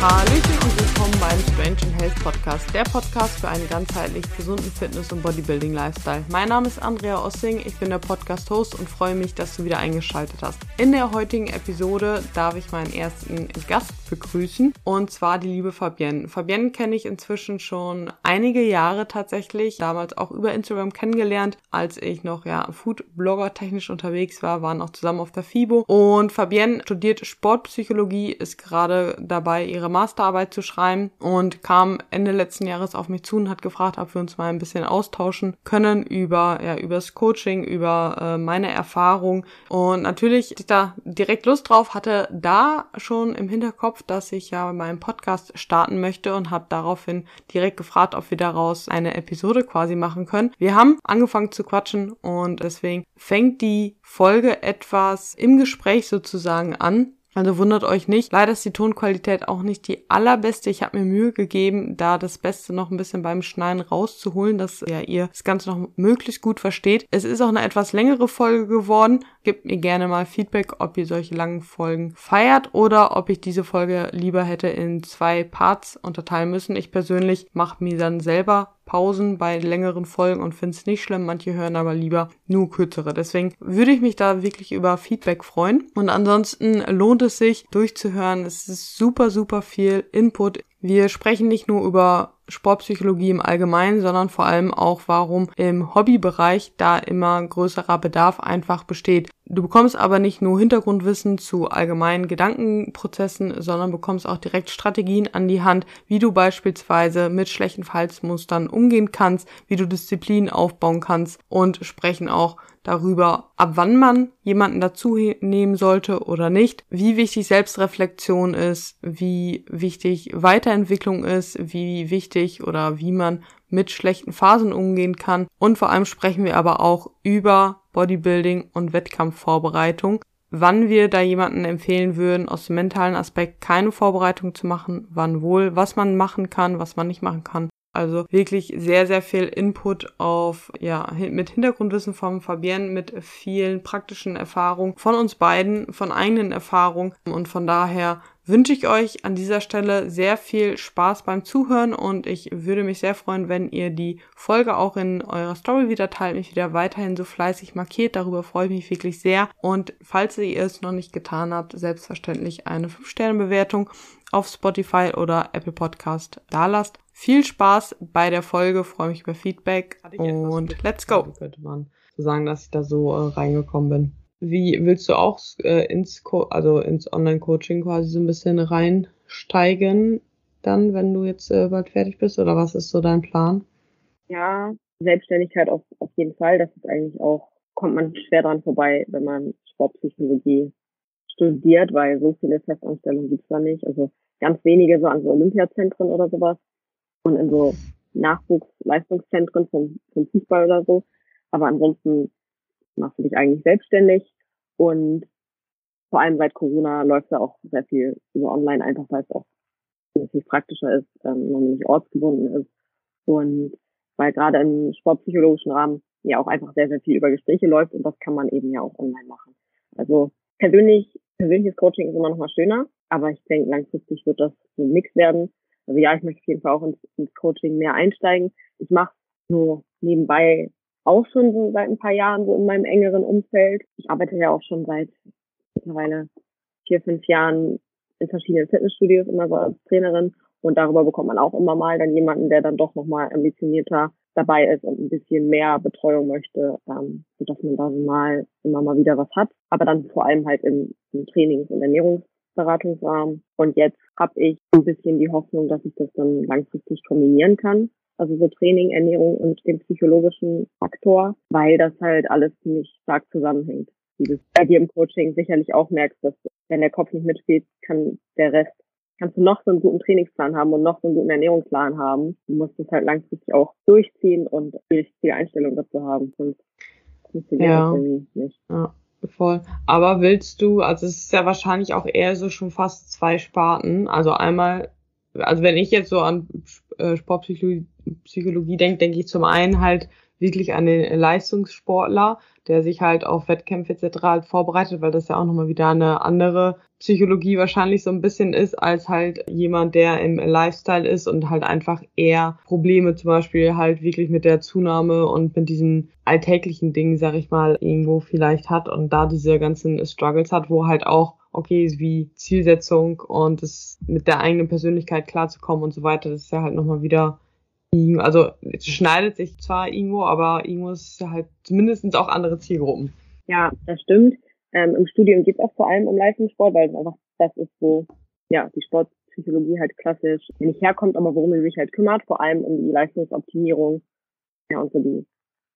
Hallöchen und willkommen beim Strange Health Podcast, der Podcast für einen ganzheitlich gesunden Fitness- und Bodybuilding-Lifestyle. Mein Name ist Andrea Ossing, ich bin der Podcast-Host und freue mich, dass du wieder eingeschaltet hast. In der heutigen Episode darf ich meinen ersten Gast begrüßen und zwar die liebe Fabienne. Fabienne kenne ich inzwischen schon einige Jahre tatsächlich, damals auch über Instagram kennengelernt, als ich noch ja Food-Blogger technisch unterwegs war, waren auch zusammen auf der FIBO und Fabienne studiert Sportpsychologie, ist gerade dabei, ihre Masterarbeit zu schreiben und kam Ende letzten Jahres auf mich zu und hat gefragt, ob wir uns mal ein bisschen austauschen können über ja übers Coaching, über äh, meine Erfahrung und natürlich ich da direkt Lust drauf hatte, da schon im Hinterkopf, dass ich ja meinen Podcast starten möchte und habe daraufhin direkt gefragt, ob wir daraus eine Episode quasi machen können. Wir haben angefangen zu quatschen und deswegen fängt die Folge etwas im Gespräch sozusagen an. Also wundert euch nicht. Leider ist die Tonqualität auch nicht die allerbeste. Ich habe mir Mühe gegeben, da das Beste noch ein bisschen beim Schneiden rauszuholen, dass ja, ihr das Ganze noch möglichst gut versteht. Es ist auch eine etwas längere Folge geworden. Gebt mir gerne mal Feedback, ob ihr solche langen Folgen feiert oder ob ich diese Folge lieber hätte in zwei Parts unterteilen müssen. Ich persönlich mache mir dann selber Pausen bei längeren Folgen und finde es nicht schlimm. Manche hören aber lieber nur kürzere. Deswegen würde ich mich da wirklich über Feedback freuen. Und ansonsten lohnt es sich durchzuhören. Es ist super, super viel Input. Wir sprechen nicht nur über Sportpsychologie im Allgemeinen, sondern vor allem auch, warum im Hobbybereich da immer größerer Bedarf einfach besteht. Du bekommst aber nicht nur Hintergrundwissen zu allgemeinen Gedankenprozessen, sondern bekommst auch direkt Strategien an die Hand, wie du beispielsweise mit schlechten Verhaltensmustern umgehen kannst, wie du Disziplin aufbauen kannst und sprechen auch darüber, ab wann man jemanden dazu nehmen sollte oder nicht, wie wichtig Selbstreflexion ist, wie wichtig Weiterentwicklung ist, wie wichtig oder wie man mit schlechten Phasen umgehen kann. Und vor allem sprechen wir aber auch über Bodybuilding und Wettkampfvorbereitung, wann wir da jemanden empfehlen würden, aus dem mentalen Aspekt keine Vorbereitung zu machen, wann wohl, was man machen kann, was man nicht machen kann. Also wirklich sehr, sehr viel Input auf, ja, mit Hintergrundwissen von Fabienne, mit vielen praktischen Erfahrungen von uns beiden, von eigenen Erfahrungen. Und von daher wünsche ich euch an dieser Stelle sehr viel Spaß beim Zuhören und ich würde mich sehr freuen, wenn ihr die Folge auch in eurer Story wieder teilt, mich wieder weiterhin so fleißig markiert. Darüber freue ich mich wirklich sehr. Und falls ihr es noch nicht getan habt, selbstverständlich eine 5-Sterne-Bewertung auf Spotify oder Apple Podcast da lasst. Viel Spaß bei der Folge, freue mich über Feedback und let's go. Könnte man so sagen, dass ich da so äh, reingekommen bin. Wie willst du auch äh, ins Co also ins Online-Coaching quasi so ein bisschen reinsteigen, dann, wenn du jetzt äh, bald fertig bist, oder was ist so dein Plan? Ja, Selbstständigkeit auf, auf jeden Fall. Das ist eigentlich auch, kommt man schwer dran vorbei, wenn man Sportpsychologie studiert, weil so viele Festanstellungen gibt's da nicht. Also ganz wenige so an so Olympiazentren oder sowas und in so Nachwuchsleistungszentren vom, vom Fußball oder so. Aber ansonsten machst du dich eigentlich selbstständig und vor allem seit Corona läuft da auch sehr viel über online, einfach weil es auch viel praktischer ist, ähm, man nicht ortsgebunden ist und weil gerade im sportpsychologischen Rahmen ja auch einfach sehr, sehr viel über Gespräche läuft und das kann man eben ja auch online machen. Also persönlich, persönliches Coaching ist immer noch mal schöner, aber ich denke, langfristig wird das so ein Mix werden also ja, ich möchte auf jeden Fall auch ins, ins Coaching mehr einsteigen. Ich mache nur nebenbei auch schon so seit ein paar Jahren so in meinem engeren Umfeld. Ich arbeite ja auch schon seit mittlerweile vier, fünf Jahren in verschiedenen Fitnessstudios immer so als Trainerin und darüber bekommt man auch immer mal dann jemanden, der dann doch nochmal ambitionierter dabei ist und ein bisschen mehr Betreuung möchte, ähm, sodass man da mal immer mal wieder was hat. Aber dann vor allem halt im, im Trainings- und Ernährungs Beratungsrahmen. Und jetzt habe ich ein bisschen die Hoffnung, dass ich das dann langfristig kombinieren kann. Also so Training, Ernährung und den psychologischen Faktor, weil das halt alles ziemlich stark zusammenhängt. Wie du bei dir im Coaching sicherlich auch merkst, dass wenn der Kopf nicht mitspielt, kann der Rest, kannst du noch so einen guten Trainingsplan haben und noch so einen guten Ernährungsplan haben. Du musst es halt langfristig auch durchziehen und die richtige Einstellung dazu haben. Sonst funktioniert ja. das nicht. Ja voll. Aber willst du, also es ist ja wahrscheinlich auch eher so schon fast zwei Sparten. Also einmal, also wenn ich jetzt so an äh, Sportpsychologie Psychologie denke, denke ich zum einen halt, wirklich an den Leistungssportler, der sich halt auf Wettkämpfe etc. halt vorbereitet, weil das ja auch nochmal wieder eine andere Psychologie wahrscheinlich so ein bisschen ist, als halt jemand, der im Lifestyle ist und halt einfach eher Probleme zum Beispiel halt wirklich mit der Zunahme und mit diesen alltäglichen Dingen, sag ich mal, irgendwo vielleicht hat und da diese ganzen Struggles hat, wo halt auch okay wie Zielsetzung und es mit der eigenen Persönlichkeit klarzukommen und so weiter, das ist ja halt nochmal wieder also es schneidet sich zwar irgendwo, aber irgendwo ist halt zumindest auch andere Zielgruppen. Ja, das stimmt. Ähm, Im Studium geht es auch vor allem um Leistungssport, weil einfach das ist, wo ja die Sportpsychologie halt klassisch nicht herkommt, aber worum sie sich halt kümmert, vor allem um die Leistungsoptimierung ja, und so die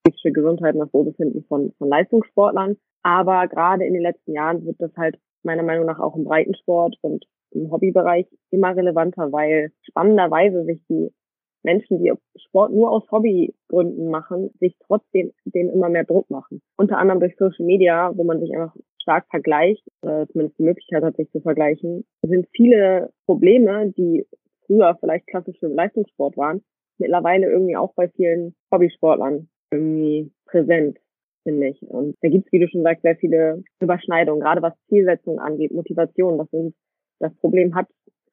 psychische Gesundheit und das Wohlbefinden von, von Leistungssportlern. Aber gerade in den letzten Jahren wird das halt meiner Meinung nach auch im Breitensport und im Hobbybereich immer relevanter, weil spannenderweise sich die Menschen, die Sport nur aus Hobbygründen machen, sich trotzdem dem immer mehr Druck machen. Unter anderem durch Social Media, wo man sich einfach stark vergleicht, äh, zumindest die Möglichkeit hat, sich zu vergleichen, sind viele Probleme, die früher vielleicht klassische Leistungssport waren, mittlerweile irgendwie auch bei vielen Hobbysportlern irgendwie präsent, finde ich. Und da gibt es, wie du schon sagst, sehr viele Überschneidungen, gerade was Zielsetzung angeht, Motivation. Das sind das Problem hat,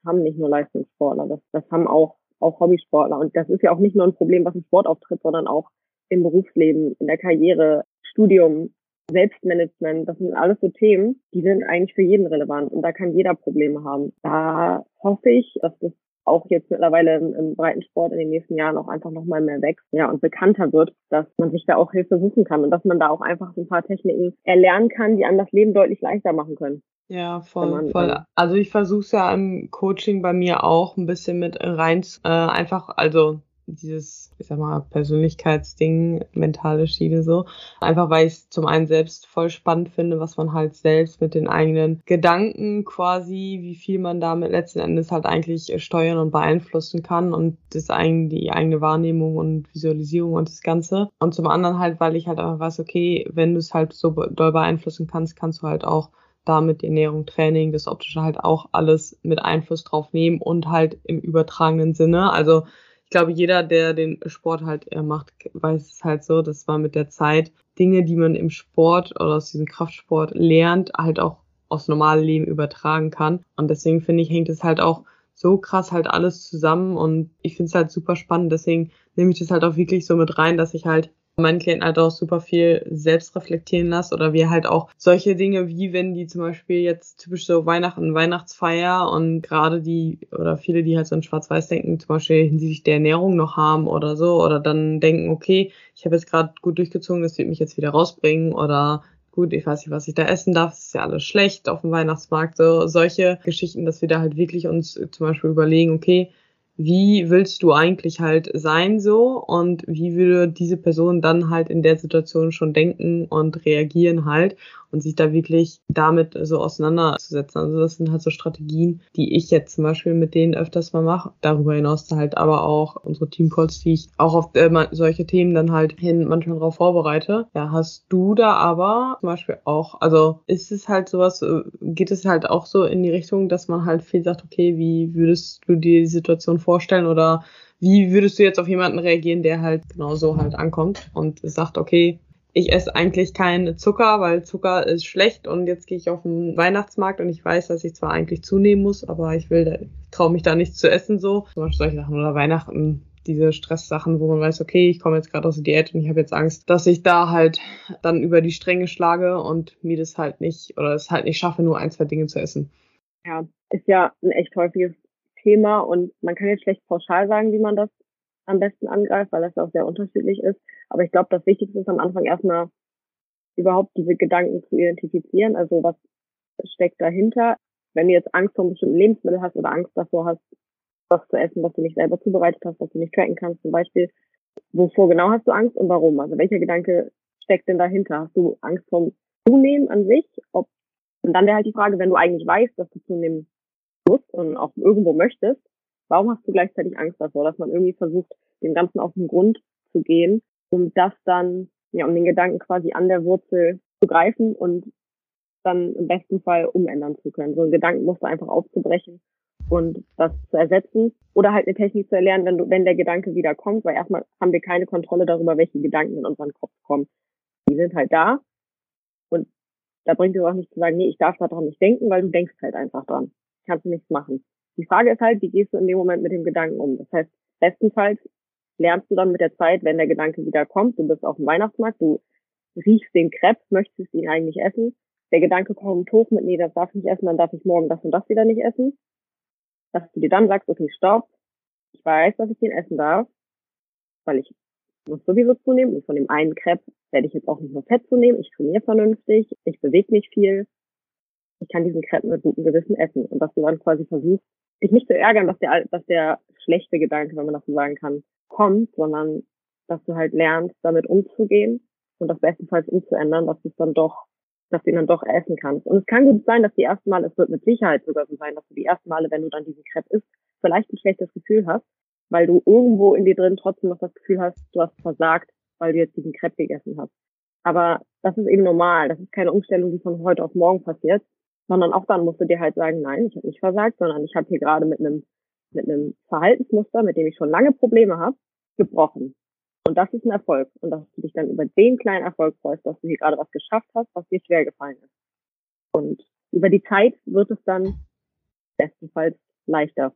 haben nicht nur Leistungssportler, das, das haben auch auch Hobbysportler. Und das ist ja auch nicht nur ein Problem, was im Sport auftritt, sondern auch im Berufsleben, in der Karriere, Studium, Selbstmanagement. Das sind alles so Themen, die sind eigentlich für jeden relevant und da kann jeder Probleme haben. Da hoffe ich, dass das auch jetzt mittlerweile im, im Breitensport in den nächsten Jahren auch einfach nochmal mehr wächst ja, und bekannter wird, dass man sich da auch Hilfe suchen kann und dass man da auch einfach so ein paar Techniken erlernen kann, die einem das Leben deutlich leichter machen können. Ja, voll, voll. Also ich versuche es ja im Coaching bei mir auch ein bisschen mit rein, äh, einfach, also dieses, ich sag mal, Persönlichkeitsding, mentale Schiene so. Einfach weil ich es zum einen selbst voll spannend finde, was man halt selbst mit den eigenen Gedanken quasi, wie viel man damit letzten Endes halt eigentlich steuern und beeinflussen kann und das eigentlich die eigene Wahrnehmung und Visualisierung und das Ganze. Und zum anderen halt, weil ich halt einfach weiß, okay, wenn du es halt so doll beeinflussen kannst, kannst du halt auch damit Ernährung, Training, das Optische halt auch alles mit Einfluss drauf nehmen und halt im übertragenen Sinne. Also ich glaube, jeder, der den Sport halt macht, weiß es halt so, das war mit der Zeit Dinge, die man im Sport oder aus diesem Kraftsport lernt, halt auch aufs normale Leben übertragen kann. Und deswegen finde ich, hängt es halt auch so krass halt alles zusammen und ich finde es halt super spannend. Deswegen nehme ich das halt auch wirklich so mit rein, dass ich halt meinen Klienten halt auch super viel selbst reflektieren lasse oder wir halt auch solche Dinge wie wenn die zum Beispiel jetzt typisch so Weihnachten, Weihnachtsfeier und gerade die oder viele, die halt so in Schwarz-Weiß denken, zum Beispiel hinsichtlich der Ernährung noch haben oder so oder dann denken, okay, ich habe jetzt gerade gut durchgezogen, das wird mich jetzt wieder rausbringen oder gut, ich weiß nicht, was ich da essen darf, es ist ja alles schlecht auf dem Weihnachtsmarkt, so solche Geschichten, dass wir da halt wirklich uns zum Beispiel überlegen, okay, wie willst du eigentlich halt sein so? Und wie würde diese Person dann halt in der Situation schon denken und reagieren halt und sich da wirklich damit so auseinanderzusetzen. Also das sind halt so Strategien, die ich jetzt zum Beispiel mit denen öfters mal mache. Darüber hinaus halt aber auch unsere Teamcalls, die ich auch auf äh, solche Themen dann halt hin manchmal darauf vorbereite. Ja, hast du da aber zum Beispiel auch, also ist es halt sowas, äh, geht es halt auch so in die Richtung, dass man halt viel sagt, okay, wie würdest du dir die Situation vorstellen oder wie würdest du jetzt auf jemanden reagieren, der halt genauso halt ankommt und sagt, okay, ich esse eigentlich keinen Zucker, weil Zucker ist schlecht und jetzt gehe ich auf den Weihnachtsmarkt und ich weiß, dass ich zwar eigentlich zunehmen muss, aber ich will, traue mich da nichts zu essen so. Zum Beispiel solche Sachen oder Weihnachten, diese Stresssachen, wo man weiß, okay, ich komme jetzt gerade aus der Diät und ich habe jetzt Angst, dass ich da halt dann über die Stränge schlage und mir das halt nicht oder es halt nicht schaffe, nur ein, zwei Dinge zu essen. Ja, ist ja ein echt häufiges Thema und man kann jetzt schlecht pauschal sagen, wie man das am besten angreift, weil das auch sehr unterschiedlich ist. Aber ich glaube, das Wichtigste ist am Anfang erstmal überhaupt diese Gedanken zu identifizieren. Also was steckt dahinter? Wenn du jetzt Angst vor einem bestimmten Lebensmittel hast oder Angst davor hast, was zu essen, was du nicht selber zubereitet hast, was du nicht tracken kannst, zum Beispiel, wovor genau hast du Angst und warum? Also welcher Gedanke steckt denn dahinter? Hast du Angst vom Zunehmen an sich? Ob, und dann wäre halt die Frage, wenn du eigentlich weißt, dass du zunehmen musst und auch irgendwo möchtest, warum hast du gleichzeitig Angst davor, dass man irgendwie versucht, dem Ganzen auf den Grund zu gehen, um das dann, ja, um den Gedanken quasi an der Wurzel zu greifen und dann im besten Fall umändern zu können. So ein Gedankenmuster einfach aufzubrechen und das zu ersetzen oder halt eine Technik zu erlernen, wenn du, wenn der Gedanke wieder kommt, weil erstmal haben wir keine Kontrolle darüber, welche Gedanken in unseren Kopf kommen. Die sind halt da und da bringt es auch nicht zu sagen, nee, ich darf daran nicht denken, weil du denkst halt einfach dran. Kannst du nichts machen. Die Frage ist halt, wie gehst du in dem Moment mit dem Gedanken um? Das heißt, bestenfalls lernst du dann mit der Zeit, wenn der Gedanke wieder kommt, du bist auf dem Weihnachtsmarkt, du riechst den Crepe, möchtest ihn eigentlich essen, der Gedanke kommt hoch mit, nee, das darf ich nicht essen, dann darf ich morgen das und das wieder nicht essen. Dass du dir dann sagst, okay, stopp, ich weiß, dass ich den essen darf, weil ich muss sowieso zunehmen und von dem einen Crepe werde ich jetzt auch nicht nur Fett zunehmen, ich trainiere vernünftig, ich bewege mich viel, ich kann diesen Crepe mit gutem Gewissen essen und dass du dann quasi versuchst, dich nicht zu ärgern, dass der, dass der schlechte Gedanke, wenn man das so sagen kann, kommt, sondern dass du halt lernst, damit umzugehen und das bestenfalls umzuändern, dass du es dann doch, dass du ihn dann doch essen kannst. Und es kann gut sein, dass die ersten Mal, es wird mit Sicherheit sogar so sein, dass du die ersten Male, wenn du dann diesen Crepe isst, vielleicht ein schlechtes Gefühl hast, weil du irgendwo in dir drin trotzdem noch das Gefühl hast, du hast versagt, weil du jetzt diesen Crepe gegessen hast. Aber das ist eben normal. Das ist keine Umstellung, die von heute auf morgen passiert, sondern auch dann musst du dir halt sagen, nein, ich habe nicht versagt, sondern ich habe hier gerade mit einem mit einem Verhaltensmuster, mit dem ich schon lange Probleme habe, gebrochen. Und das ist ein Erfolg. Und dass du dich dann über den kleinen Erfolg freust, dass du hier gerade was geschafft hast, was dir schwer gefallen ist. Und über die Zeit wird es dann bestenfalls leichter.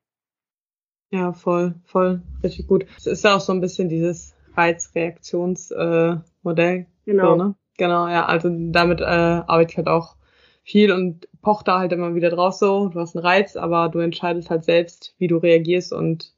Ja, voll, voll, richtig gut. Es ist ja auch so ein bisschen dieses Reizreaktionsmodell. Äh, genau. So, ne? Genau, ja, also damit äh, arbeite ich halt auch viel und pocht da halt immer wieder drauf so, du hast einen Reiz, aber du entscheidest halt selbst, wie du reagierst und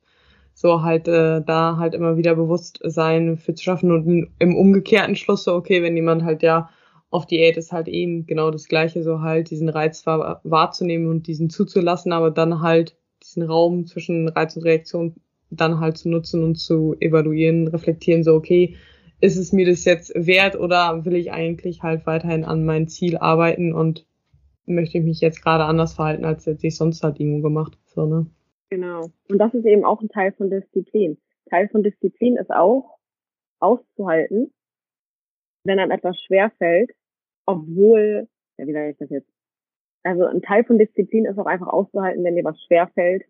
so halt äh, da halt immer wieder Bewusstsein für zu schaffen. Und im umgekehrten Schluss so, okay, wenn jemand halt ja auf Diät ist halt eben genau das Gleiche, so halt diesen Reiz wahr, wahrzunehmen und diesen zuzulassen, aber dann halt diesen Raum zwischen Reiz und Reaktion dann halt zu nutzen und zu evaluieren, reflektieren, so okay, ist es mir das jetzt wert oder will ich eigentlich halt weiterhin an mein Ziel arbeiten und möchte ich mich jetzt gerade anders verhalten, als hätte ich sonst halt irgendwo gemacht, so, ne? Genau. Und das ist eben auch ein Teil von Disziplin. Teil von Disziplin ist auch auszuhalten, wenn einem etwas schwerfällt, obwohl, ja, wie sage ich das jetzt? Also ein Teil von Disziplin ist auch einfach auszuhalten, wenn dir was schwerfällt,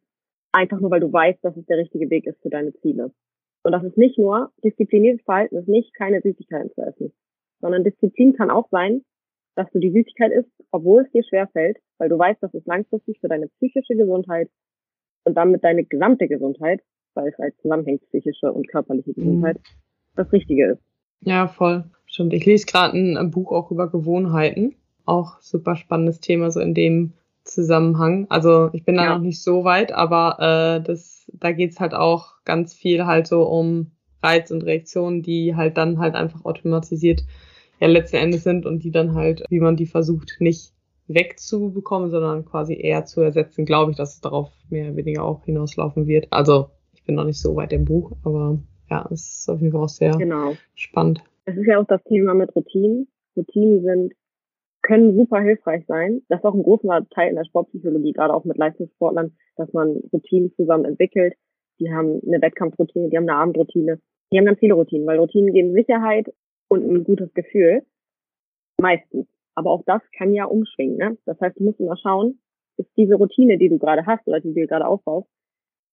einfach nur weil du weißt, dass es der richtige Weg ist für deine Ziele. Und das ist nicht nur, diszipliniertes Verhalten ist nicht, keine Süßigkeiten zu essen, sondern Disziplin kann auch sein, dass du die Süßigkeit isst, obwohl es dir schwerfällt, weil du weißt, dass es langfristig für deine psychische Gesundheit und damit deine gesamte Gesundheit, weil es halt zusammenhängt, psychische und körperliche Gesundheit, mhm. das Richtige ist. Ja, voll. Stimmt. Ich lese gerade ein Buch auch über Gewohnheiten. Auch super spannendes Thema, so in dem Zusammenhang. Also ich bin da ja. noch nicht so weit, aber äh, das, da geht's halt auch ganz viel halt so um Reiz und Reaktionen, die halt dann halt einfach automatisiert ja letzten Endes sind und die dann halt, wie man die versucht, nicht wegzubekommen, sondern quasi eher zu ersetzen, glaube ich, dass es darauf mehr oder weniger auch hinauslaufen wird. Also ich bin noch nicht so weit im Buch, aber ja, es ist auf jeden Fall auch sehr genau. spannend. Es ist ja auch das Thema mit Routinen. Routinen sind, können super hilfreich sein. Das ist auch ein großer Teil in der Sportpsychologie, gerade auch mit Leistungssportlern, dass man Routinen zusammen entwickelt. Die haben eine Wettkampfroutine, die haben eine Abendroutine. Die haben ganz viele Routinen, weil Routinen geben Sicherheit und ein gutes Gefühl. Meistens. Aber auch das kann ja umschwingen. Ne? Das heißt, du musst immer schauen, ist diese Routine, die du gerade hast oder die du gerade aufbaust,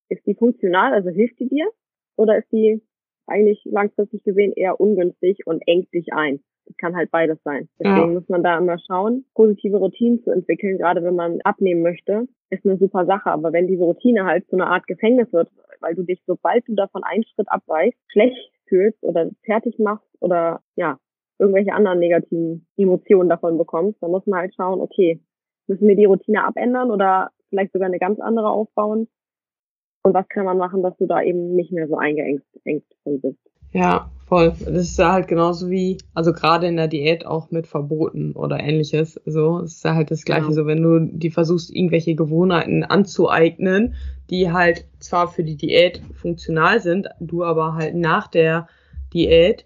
ist die funktional, also hilft die dir? Oder ist die eigentlich langfristig gesehen eher ungünstig und engt dich ein? Das kann halt beides sein. Deswegen ja. muss man da immer schauen, positive Routinen zu entwickeln, gerade wenn man abnehmen möchte, ist eine super Sache. Aber wenn diese Routine halt zu einer Art Gefängnis wird, weil du dich, sobald du davon einen Schritt abweichst, schlecht fühlst oder fertig machst oder ja, irgendwelche anderen negativen Emotionen davon bekommst, dann muss man halt schauen, okay, müssen wir die Routine abändern oder vielleicht sogar eine ganz andere aufbauen? Und was kann man machen, dass du da eben nicht mehr so eingeengt bist? Ja, voll. Das ist ja halt genauso wie, also gerade in der Diät auch mit Verboten oder ähnliches. So, es ist ja halt das Gleiche. Ja. So, wenn du die versuchst, irgendwelche Gewohnheiten anzueignen, die halt zwar für die Diät funktional sind, du aber halt nach der Diät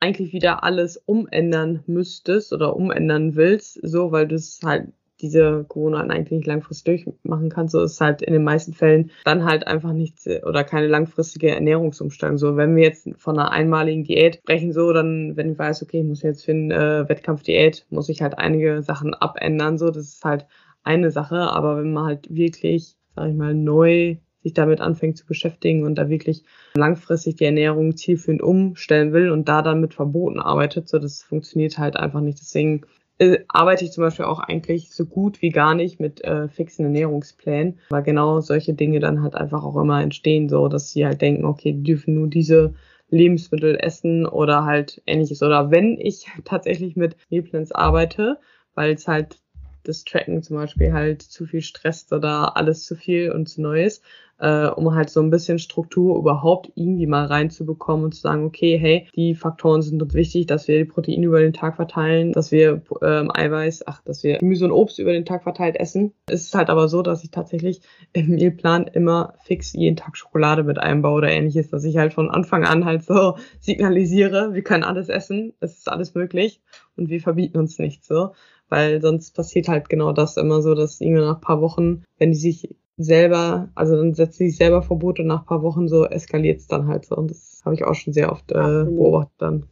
eigentlich wieder alles umändern müsstest oder umändern willst, so, weil du es halt diese Gewohnheiten eigentlich nicht langfristig durchmachen kannst, so ist halt in den meisten Fällen dann halt einfach nichts oder keine langfristige Ernährungsumstellung. So, wenn wir jetzt von einer einmaligen Diät sprechen, so, dann, wenn ich weiß, okay, ich muss jetzt für eine äh, Wettkampfdiät, muss ich halt einige Sachen abändern, so, das ist halt eine Sache, aber wenn man halt wirklich sag ich mal, neu sich damit anfängt zu beschäftigen und da wirklich langfristig die Ernährung zielführend umstellen will und da dann mit Verboten arbeitet, so das funktioniert halt einfach nicht. Deswegen äh, arbeite ich zum Beispiel auch eigentlich so gut wie gar nicht mit äh, fixen Ernährungsplänen, weil genau solche Dinge dann halt einfach auch immer entstehen, so dass sie halt denken, okay, die dürfen nur diese Lebensmittel essen oder halt ähnliches. Oder wenn ich tatsächlich mit Mealplans arbeite, weil es halt das Tracken zum Beispiel halt zu viel stresst oder alles zu viel und zu neu ist, äh, um halt so ein bisschen Struktur überhaupt irgendwie mal reinzubekommen und zu sagen, okay, hey, die Faktoren sind uns wichtig, dass wir die Proteine über den Tag verteilen, dass wir ähm, Eiweiß, ach, dass wir Gemüse und Obst über den Tag verteilt essen. Es ist halt aber so, dass ich tatsächlich im Mealplan immer fix jeden Tag Schokolade mit einbaue oder ähnliches, dass ich halt von Anfang an halt so signalisiere, wir können alles essen, es ist alles möglich und wir verbieten uns nichts so weil sonst passiert halt genau das immer so, dass irgendwie nach ein paar Wochen, wenn die sich selber, also dann setzt sie sich selber Verbot und nach ein paar Wochen so eskaliert es dann halt so. Und das habe ich auch schon sehr oft äh, beobachtet dann.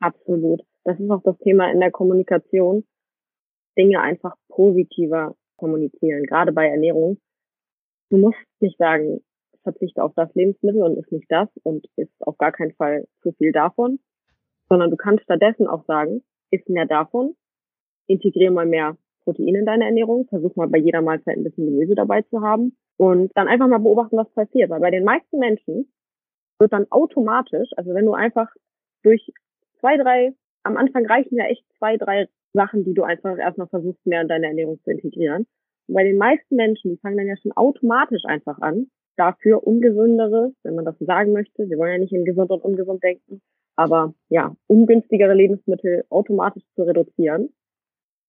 Absolut. Das ist auch das Thema in der Kommunikation. Dinge einfach positiver kommunizieren, gerade bei Ernährung. Du musst nicht sagen, verzichte auf das Lebensmittel und ist nicht das und ist auf gar keinen Fall zu viel davon, sondern du kannst stattdessen auch sagen, ist mehr davon, integriere mal mehr Protein in deine Ernährung, versuch mal bei jeder Mahlzeit ein bisschen Gemüse dabei zu haben und dann einfach mal beobachten, was passiert. Weil bei den meisten Menschen wird dann automatisch, also wenn du einfach durch zwei, drei, am Anfang reichen ja echt zwei, drei Sachen, die du einfach erstmal versuchst, mehr in deine Ernährung zu integrieren. Und bei den meisten Menschen, die fangen dann ja schon automatisch einfach an, dafür ungesündere, wenn man das so sagen möchte, wir wollen ja nicht in gesund und ungesund denken, aber ja, ungünstigere Lebensmittel automatisch zu reduzieren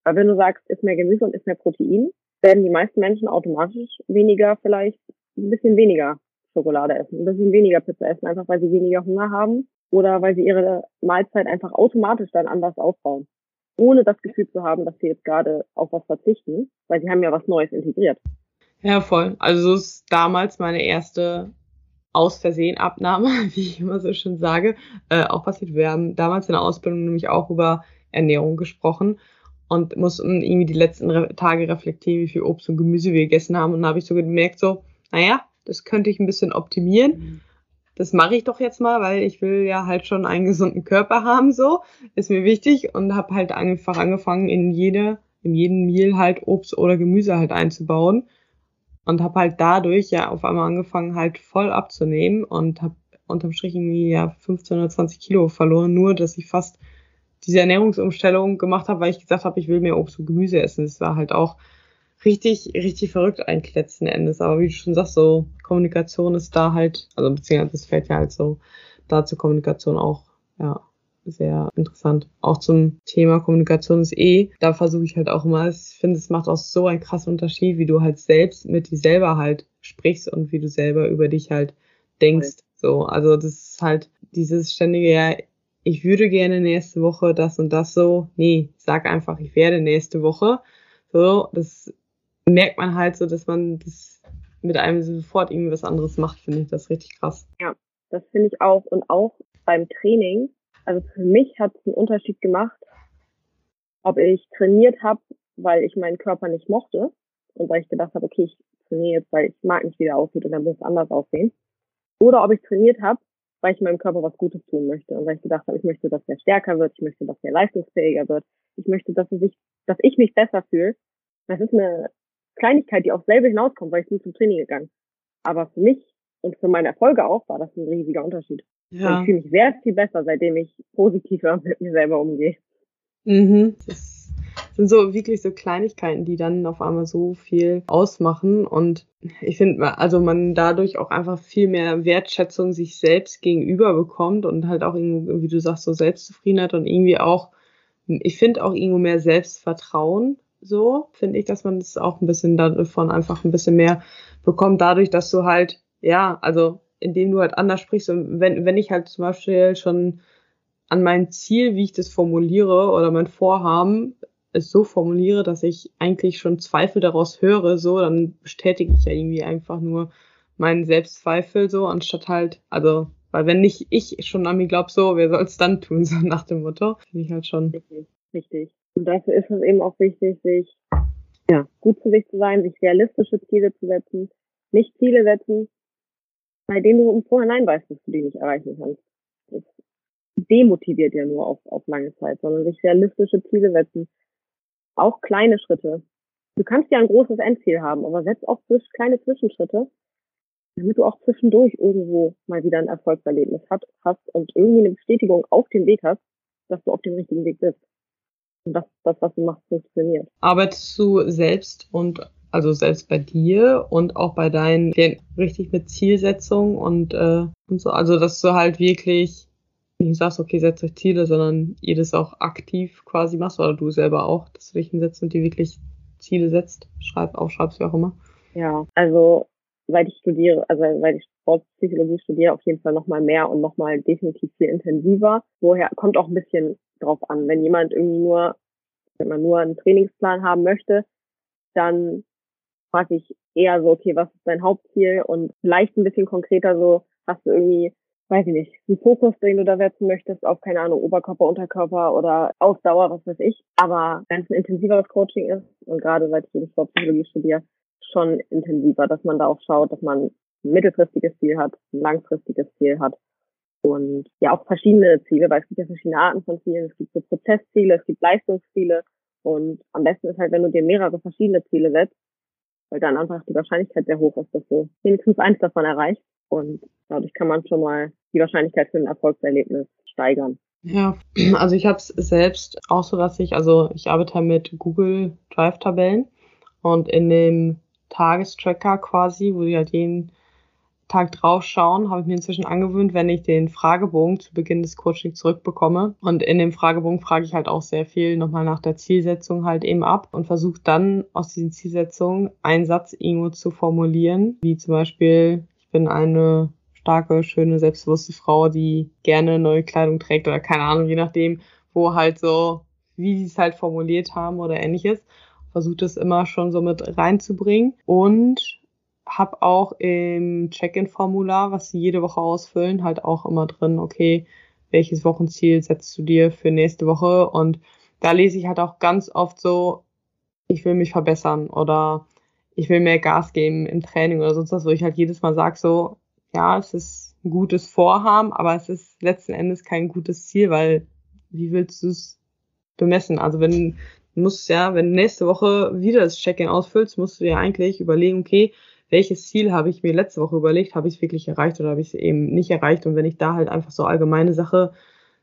weil wenn du sagst, isst mehr Gemüse und isst mehr Protein, werden die meisten Menschen automatisch weniger, vielleicht ein bisschen weniger Schokolade essen, ein bisschen weniger Pizza essen, einfach weil sie weniger Hunger haben oder weil sie ihre Mahlzeit einfach automatisch dann anders aufbauen. Ohne das Gefühl zu haben, dass sie jetzt gerade auf was verzichten, weil sie haben ja was Neues integriert. Ja, voll. Also so ist damals meine erste aus Versehen Abnahme, wie ich immer so schön sage, äh, auch passiert. Wir haben damals in der Ausbildung nämlich auch über Ernährung gesprochen und mussten irgendwie die letzten Tage reflektieren, wie viel Obst und Gemüse wir gegessen haben. Und da habe ich so gemerkt, so, naja, das könnte ich ein bisschen optimieren. Das mache ich doch jetzt mal, weil ich will ja halt schon einen gesunden Körper haben, so. Ist mir wichtig und habe halt einfach angefangen, in jede, in jeden Meal halt Obst oder Gemüse halt einzubauen. Und habe halt dadurch ja auf einmal angefangen, halt voll abzunehmen und habe unterm Strich irgendwie ja 15 oder 20 Kilo verloren, nur dass ich fast diese Ernährungsumstellung gemacht habe, weil ich gesagt habe, ich will mehr Obst und Gemüse essen. Das war halt auch richtig, richtig verrückt eigentlich letzten Endes. Aber wie du schon sagst, so Kommunikation ist da halt, also beziehungsweise das fällt ja halt so da zur Kommunikation auch, ja, sehr interessant. Auch zum Thema Kommunikation ist eh, da versuche ich halt auch immer, ich finde, es macht auch so einen krassen Unterschied, wie du halt selbst mit dir selber halt sprichst und wie du selber über dich halt denkst. So, also das ist halt dieses ständige, ja, ich würde gerne nächste Woche das und das so. Nee, sag einfach, ich werde nächste Woche. So, das merkt man halt so, dass man das mit einem sofort irgendwie was anderes macht, finde ich das richtig krass. Ja, das finde ich auch. Und auch beim Training, also für mich hat es einen Unterschied gemacht, ob ich trainiert habe, weil ich meinen Körper nicht mochte und weil ich gedacht habe, okay, ich trainiere jetzt, weil ich mag nicht, wie der aussieht und dann muss es anders aussehen. Oder ob ich trainiert habe, weil ich meinem Körper was Gutes tun möchte und weil ich gedacht habe, ich möchte, dass er stärker wird, ich möchte, dass er leistungsfähiger wird, ich möchte, dass er sich, dass ich mich besser fühle. Das ist eine Kleinigkeit, die auch selber hinauskommt, weil ich bin zum Training gegangen. Aber für mich und für meine Erfolge auch war das ein riesiger Unterschied. Ja. Und ich fühle mich sehr viel besser, seitdem ich positiver mit mir selber umgehe. Mhm. Das sind so wirklich so Kleinigkeiten, die dann auf einmal so viel ausmachen. Und ich finde, also man dadurch auch einfach viel mehr Wertschätzung sich selbst gegenüber bekommt und halt auch irgendwie, wie du sagst, so Selbstzufriedenheit und irgendwie auch, ich finde auch irgendwo mehr Selbstvertrauen. So finde ich, dass man das auch ein bisschen davon einfach ein bisschen mehr bekommt, dadurch, dass du halt, ja, also indem du halt anders sprichst und wenn, wenn ich halt zum Beispiel schon an mein Ziel, wie ich das formuliere oder mein Vorhaben es so formuliere, dass ich eigentlich schon Zweifel daraus höre, so, dann bestätige ich ja irgendwie einfach nur meinen Selbstzweifel so, anstatt halt, also, weil wenn nicht ich schon an mir glaube, so, wer soll es dann tun, so nach dem Motto, finde ich halt schon. Richtig, richtig. Und dafür ist es eben auch wichtig, sich, ja, gut zu sich zu sein, sich realistische Ziele zu setzen, Nicht Ziele setzen, bei denen du im Vorhinein weißt, dass du die nicht erreichen kannst. Das demotiviert ja nur auf, auf lange Zeit, sondern sich realistische Ziele setzen. Auch kleine Schritte. Du kannst ja ein großes Endziel haben, aber setz auch kleine Zwischenschritte, damit du auch zwischendurch irgendwo mal wieder ein Erfolgserlebnis hast und irgendwie eine Bestätigung auf dem Weg hast, dass du auf dem richtigen Weg bist. Und das, das was du machst, funktioniert. Arbeitest du selbst und also selbst bei dir und auch bei deinen richtig mit Zielsetzung und, äh, und so. Also dass du halt wirklich nicht sagst, okay, setzt euch Ziele, sondern ihr das auch aktiv quasi machst oder du selber auch, dass du dich hinsetzt und dir wirklich Ziele setzt, schreib, aufschreibst, wie auch immer. Ja, also seit ich studiere, also seit ich Sportpsychologie studiere, auf jeden Fall nochmal mehr und nochmal definitiv viel intensiver. Woher kommt auch ein bisschen drauf an. Wenn jemand irgendwie nur, wenn man nur einen Trainingsplan haben möchte, dann frage ich eher so, okay, was ist dein Hauptziel? Und vielleicht ein bisschen konkreter so, hast du irgendwie, weiß ich nicht, einen Fokus, den du da setzen möchtest, auf, keine Ahnung, Oberkörper, Unterkörper oder Ausdauer, was weiß ich. Aber wenn es ein intensiveres Coaching ist, und gerade seit ich die Sportpsychologie studiere, schon intensiver, dass man da auch schaut, dass man ein mittelfristiges Ziel hat, ein langfristiges Ziel hat und ja auch verschiedene Ziele, weil es gibt ja verschiedene Arten von Zielen. Es gibt so Prozessziele, es gibt Leistungsziele und am besten ist halt, wenn du dir mehrere verschiedene Ziele setzt, weil dann einfach die Wahrscheinlichkeit sehr hoch ist, dass du wenigstens eins davon erreichst. Und dadurch kann man schon mal die Wahrscheinlichkeit für ein Erfolgserlebnis steigern. Ja, also ich habe es selbst auch so, dass ich, also ich arbeite mit Google Drive-Tabellen und in dem Tagestracker quasi, wo die halt jeden Tag draufschauen, habe ich mir inzwischen angewöhnt, wenn ich den Fragebogen zu Beginn des Coachings zurückbekomme. Und in dem Fragebogen frage ich halt auch sehr viel nochmal nach der Zielsetzung halt eben ab und versuche dann aus diesen Zielsetzungen einen Satz irgendwo zu formulieren, wie zum Beispiel, bin eine starke, schöne, selbstbewusste Frau, die gerne neue Kleidung trägt oder keine Ahnung, je nachdem, wo halt so, wie sie es halt formuliert haben oder ähnliches. Versuche das immer schon so mit reinzubringen und habe auch im Check-in-Formular, was sie jede Woche ausfüllen, halt auch immer drin, okay, welches Wochenziel setzt du dir für nächste Woche? Und da lese ich halt auch ganz oft so, ich will mich verbessern oder ich will mehr Gas geben im Training oder sonst was, wo ich halt jedes Mal sage so, ja, es ist ein gutes Vorhaben, aber es ist letzten Endes kein gutes Ziel, weil wie willst du es bemessen? Also wenn du musst ja, wenn nächste Woche wieder das Check-in ausfüllst, musst du ja eigentlich überlegen, okay, welches Ziel habe ich mir letzte Woche überlegt, habe ich es wirklich erreicht oder habe ich es eben nicht erreicht? Und wenn ich da halt einfach so allgemeine Sache,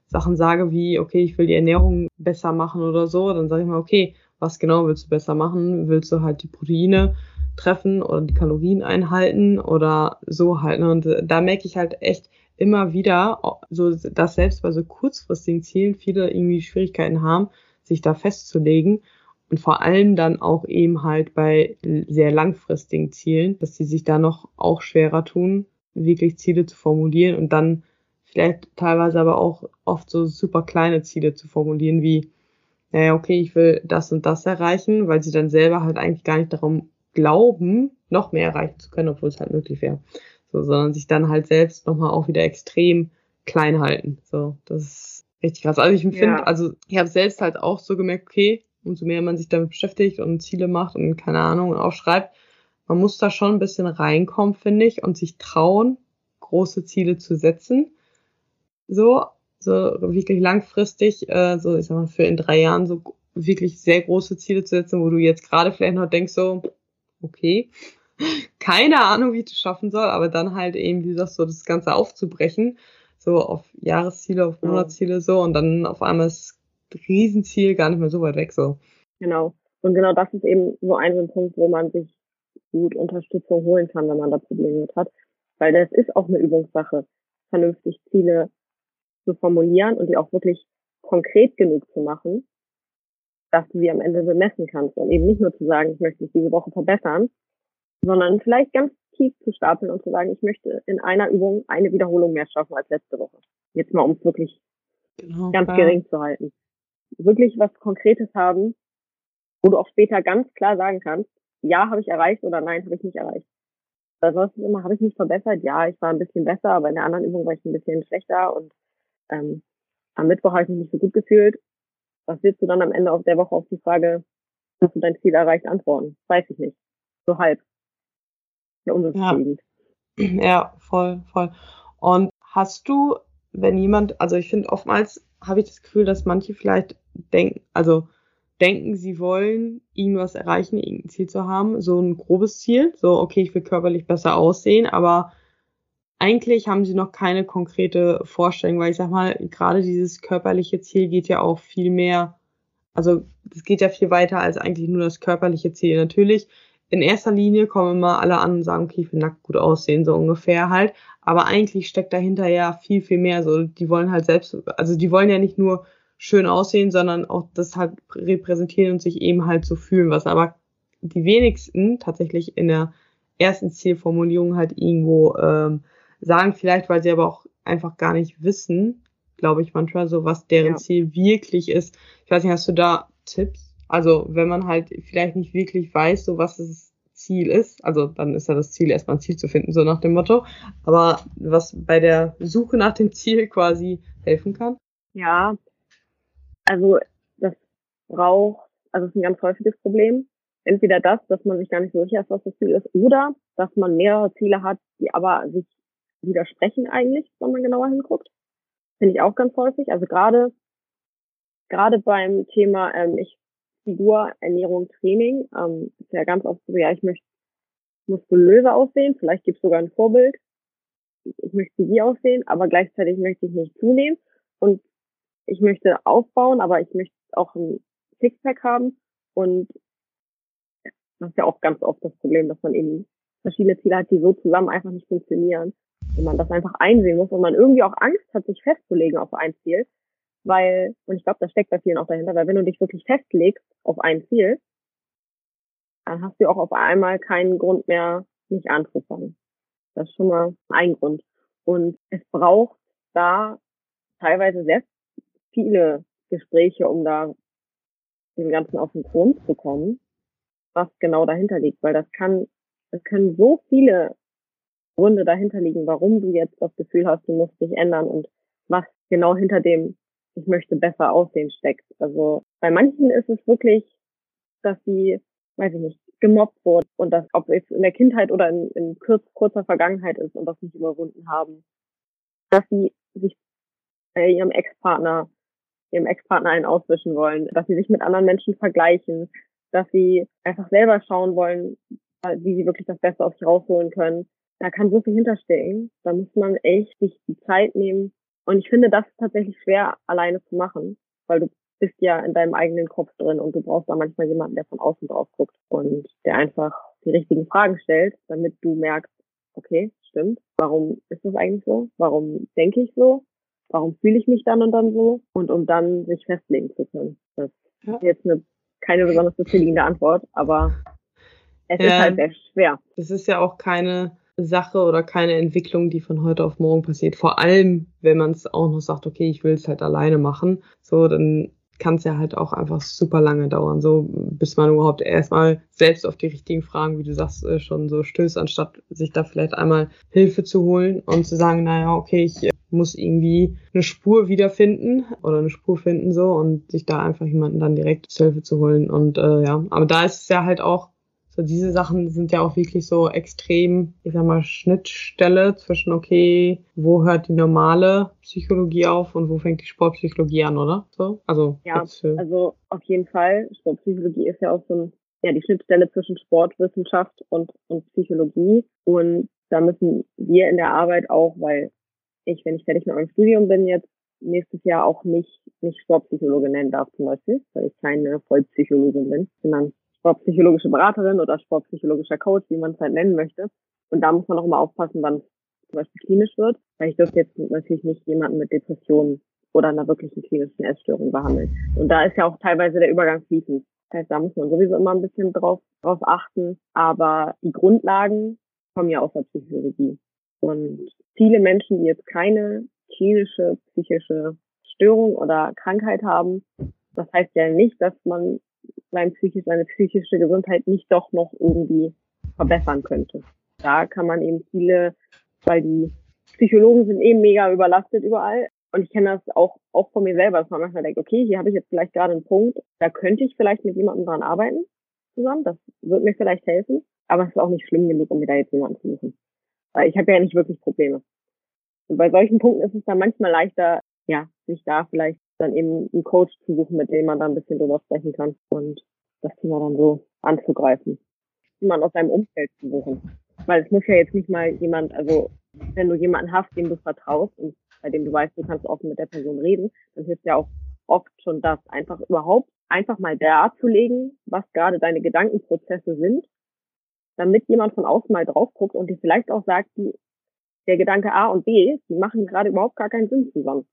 Sachen sage wie, okay, ich will die Ernährung besser machen oder so, dann sage ich mal, okay, was genau willst du besser machen? Willst du halt die Proteine treffen oder die Kalorien einhalten oder so halt? Ne? Und da merke ich halt echt immer wieder, so, dass selbst bei so kurzfristigen Zielen viele irgendwie Schwierigkeiten haben, sich da festzulegen und vor allem dann auch eben halt bei sehr langfristigen Zielen, dass sie sich da noch auch schwerer tun, wirklich Ziele zu formulieren und dann vielleicht teilweise aber auch oft so super kleine Ziele zu formulieren, wie, naja, okay, ich will das und das erreichen, weil sie dann selber halt eigentlich gar nicht darum glauben, noch mehr erreichen zu können, obwohl es halt möglich wäre. So, sondern sich dann halt selbst nochmal auch wieder extrem klein halten. So, das ist richtig krass. Also ich finde, ja. also ich habe selbst halt auch so gemerkt, okay, umso mehr man sich damit beschäftigt und Ziele macht und keine Ahnung aufschreibt, man muss da schon ein bisschen reinkommen, finde ich, und sich trauen, große Ziele zu setzen. So, so wirklich langfristig, äh, so ich sag mal, für in drei Jahren so wirklich sehr große Ziele zu setzen, wo du jetzt gerade vielleicht noch denkst, so, okay, keine Ahnung, wie ich das schaffen soll, aber dann halt eben, wie sagst du, das Ganze aufzubrechen, so auf Jahresziele, auf Monatsziele so und dann auf einmal ist Riesenziel gar nicht mehr so weit weg so. Genau. Und genau das ist eben so ein, Punkt, wo man sich gut Unterstützung holen kann, wenn man da Probleme mit hat. Weil das ist auch eine Übungssache, vernünftig Ziele zu formulieren und die auch wirklich konkret genug zu machen, dass du sie am Ende bemessen kannst. Und eben nicht nur zu sagen, ich möchte mich diese Woche verbessern, sondern vielleicht ganz tief zu stapeln und zu sagen, ich möchte in einer Übung eine Wiederholung mehr schaffen als letzte Woche. Jetzt mal, um es wirklich genau, ganz klar. gering zu halten wirklich was Konkretes haben, wo du auch später ganz klar sagen kannst, ja, habe ich erreicht oder nein, habe ich nicht erreicht. Weil sonst immer, habe ich mich verbessert? Ja, ich war ein bisschen besser, aber in der anderen Übung war ich ein bisschen schlechter und ähm, am Mittwoch habe ich mich nicht so gut gefühlt. Was willst du dann am Ende auf der Woche auf die Frage, hast du dein Ziel erreicht, antworten? Weiß ich nicht. So halb. ja unbefriedigend. Ja. ja, voll, voll. Und hast du, wenn jemand, also ich finde oftmals habe ich das Gefühl, dass manche vielleicht denken, also denken, sie wollen irgendwas erreichen, irgendein Ziel zu haben, so ein grobes Ziel, so okay, ich will körperlich besser aussehen, aber eigentlich haben sie noch keine konkrete Vorstellung, weil ich sag mal, gerade dieses körperliche Ziel geht ja auch viel mehr, also es geht ja viel weiter als eigentlich nur das körperliche Ziel. Natürlich, in erster Linie kommen immer alle an und sagen, okay, ich will nackt gut aussehen, so ungefähr halt. Aber eigentlich steckt dahinter ja viel, viel mehr. So, die wollen halt selbst, also die wollen ja nicht nur schön aussehen, sondern auch das halt repräsentieren und sich eben halt so fühlen, was aber die wenigsten tatsächlich in der ersten Zielformulierung halt irgendwo ähm, sagen, vielleicht weil sie aber auch einfach gar nicht wissen, glaube ich manchmal, so was deren ja. Ziel wirklich ist. Ich weiß nicht, hast du da Tipps? Also wenn man halt vielleicht nicht wirklich weiß, so was das Ziel ist, also dann ist ja das Ziel erstmal ein Ziel zu finden, so nach dem Motto. Aber was bei der Suche nach dem Ziel quasi helfen kann? Ja, also das braucht, also es ist ein ganz häufiges Problem. Entweder das, dass man sich gar nicht so sicher ist, was das Ziel ist, oder dass man mehrere Ziele hat, die aber sich widersprechen eigentlich, wenn man genauer hinguckt. Finde ich auch ganz häufig. Also gerade gerade beim Thema ähm, ich Figur, Ernährung, Training, ähm, ist ja ganz oft so, ja, ich möchte muskulöser aussehen, vielleicht gibt es sogar ein Vorbild. Ich möchte wie aussehen, aber gleichzeitig möchte ich nicht zunehmen. Und ich möchte aufbauen, aber ich möchte auch ein Sixpack haben. Und das ist ja auch ganz oft das Problem, dass man eben verschiedene Ziele hat, die so zusammen einfach nicht funktionieren. Und man das einfach einsehen muss und man irgendwie auch Angst hat, sich festzulegen auf ein Ziel. Weil, und ich glaube, das steckt bei vielen auch dahinter, weil wenn du dich wirklich festlegst auf ein Ziel, dann hast du auch auf einmal keinen Grund mehr, nicht anzufangen. Das ist schon mal ein Grund. Und es braucht da teilweise sehr viele Gespräche, um da dem Ganzen auf den Grund zu kommen, was genau dahinter liegt, weil das kann, es können so viele Gründe dahinter liegen, warum du jetzt das Gefühl hast, du musst dich ändern und was genau hinter dem ich möchte besser aussehen steckt. Also bei manchen ist es wirklich, dass sie, weiß ich nicht, gemobbt wurden und das, ob es in der Kindheit oder in, in kurz, kurzer Vergangenheit ist und das nicht überwunden haben, dass sie sich bei ihrem Ex-Partner ihrem Ex-Partner einen auswischen wollen, dass sie sich mit anderen Menschen vergleichen, dass sie einfach selber schauen wollen, wie sie wirklich das Beste aus sich rausholen können. Da kann so viel hinterstehen. Da muss man echt sich die Zeit nehmen. Und ich finde, das ist tatsächlich schwer alleine zu machen, weil du bist ja in deinem eigenen Kopf drin und du brauchst da manchmal jemanden, der von außen drauf guckt und der einfach die richtigen Fragen stellt, damit du merkst, okay, stimmt, warum ist das eigentlich so? Warum denke ich so? warum fühle ich mich dann und dann so und um dann sich festlegen zu können. Das ist jetzt eine, keine besonders befriedigende Antwort, aber es ja, ist halt sehr schwer. Es ist ja auch keine Sache oder keine Entwicklung, die von heute auf morgen passiert. Vor allem, wenn man es auch noch sagt, okay, ich will es halt alleine machen, so dann kann es ja halt auch einfach super lange dauern, so bis man überhaupt erstmal selbst auf die richtigen Fragen, wie du sagst, äh, schon so stößt, anstatt sich da vielleicht einmal Hilfe zu holen und zu sagen, naja, okay, ich muss irgendwie eine Spur wiederfinden oder eine Spur finden so und sich da einfach jemanden dann direkt zur Hilfe zu holen. Und äh, ja, aber da ist es ja halt auch, so diese Sachen sind ja auch wirklich so extrem, ich sag mal, Schnittstelle zwischen, okay, wo hört die normale Psychologie auf und wo fängt die Sportpsychologie an, oder? So, also. Ja, also auf jeden Fall. Sportpsychologie ist ja auch so ein, ja, die Schnittstelle zwischen Sportwissenschaft und, und Psychologie. Und da müssen wir in der Arbeit auch, weil ich, wenn ich fertig mit meinem Studium bin, jetzt nächstes Jahr auch nicht, nicht Sportpsychologe nennen darf zum Beispiel, weil ich keine Vollpsychologin bin, sondern sportpsychologische Beraterin oder sportpsychologischer Coach, wie man es halt nennen möchte. Und da muss man auch immer aufpassen, wann es zum Beispiel klinisch wird, weil ich dürfte jetzt natürlich nicht jemanden mit Depressionen oder einer wirklichen klinischen Essstörung behandeln. Und da ist ja auch teilweise der Übergang fließend. Das heißt, da muss man sowieso immer ein bisschen drauf, drauf achten. Aber die Grundlagen kommen ja aus der Psychologie. Und viele Menschen, die jetzt keine klinische psychische Störung oder Krankheit haben, das heißt ja nicht, dass man sein psychisch, seine psychische Gesundheit nicht doch noch irgendwie verbessern könnte. Da kann man eben viele, weil die Psychologen sind eben mega überlastet überall. Und ich kenne das auch, auch von mir selber, dass man manchmal denkt, okay, hier habe ich jetzt vielleicht gerade einen Punkt, da könnte ich vielleicht mit jemandem dran arbeiten zusammen, das wird mir vielleicht helfen. Aber es ist auch nicht schlimm genug, um mir da jetzt jemanden zu suchen. Weil ich habe ja nicht wirklich Probleme. Und bei solchen Punkten ist es dann manchmal leichter, ja, sich da vielleicht dann eben einen Coach zu suchen, mit dem man dann ein bisschen drüber sprechen kann und das Thema dann so anzugreifen. Jemand aus seinem Umfeld zu suchen. Weil es muss ja jetzt nicht mal jemand, also wenn du jemanden hast, dem du vertraust und bei dem du weißt, du kannst offen mit der Person reden, dann hilft ja auch oft schon das, einfach überhaupt einfach mal darzulegen, was gerade deine Gedankenprozesse sind, damit jemand von außen mal drauf guckt und dir vielleicht auch sagt, die, der Gedanke A und B, die machen gerade überhaupt gar keinen Sinn zusammen.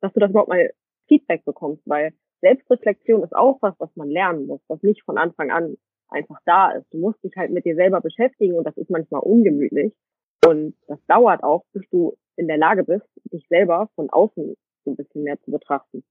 Dass du das überhaupt mal Feedback bekommst, weil Selbstreflexion ist auch was, was man lernen muss, was nicht von Anfang an einfach da ist. Du musst dich halt mit dir selber beschäftigen und das ist manchmal ungemütlich. Und das dauert auch, bis du in der Lage bist, dich selber von außen so ein bisschen mehr zu betrachten.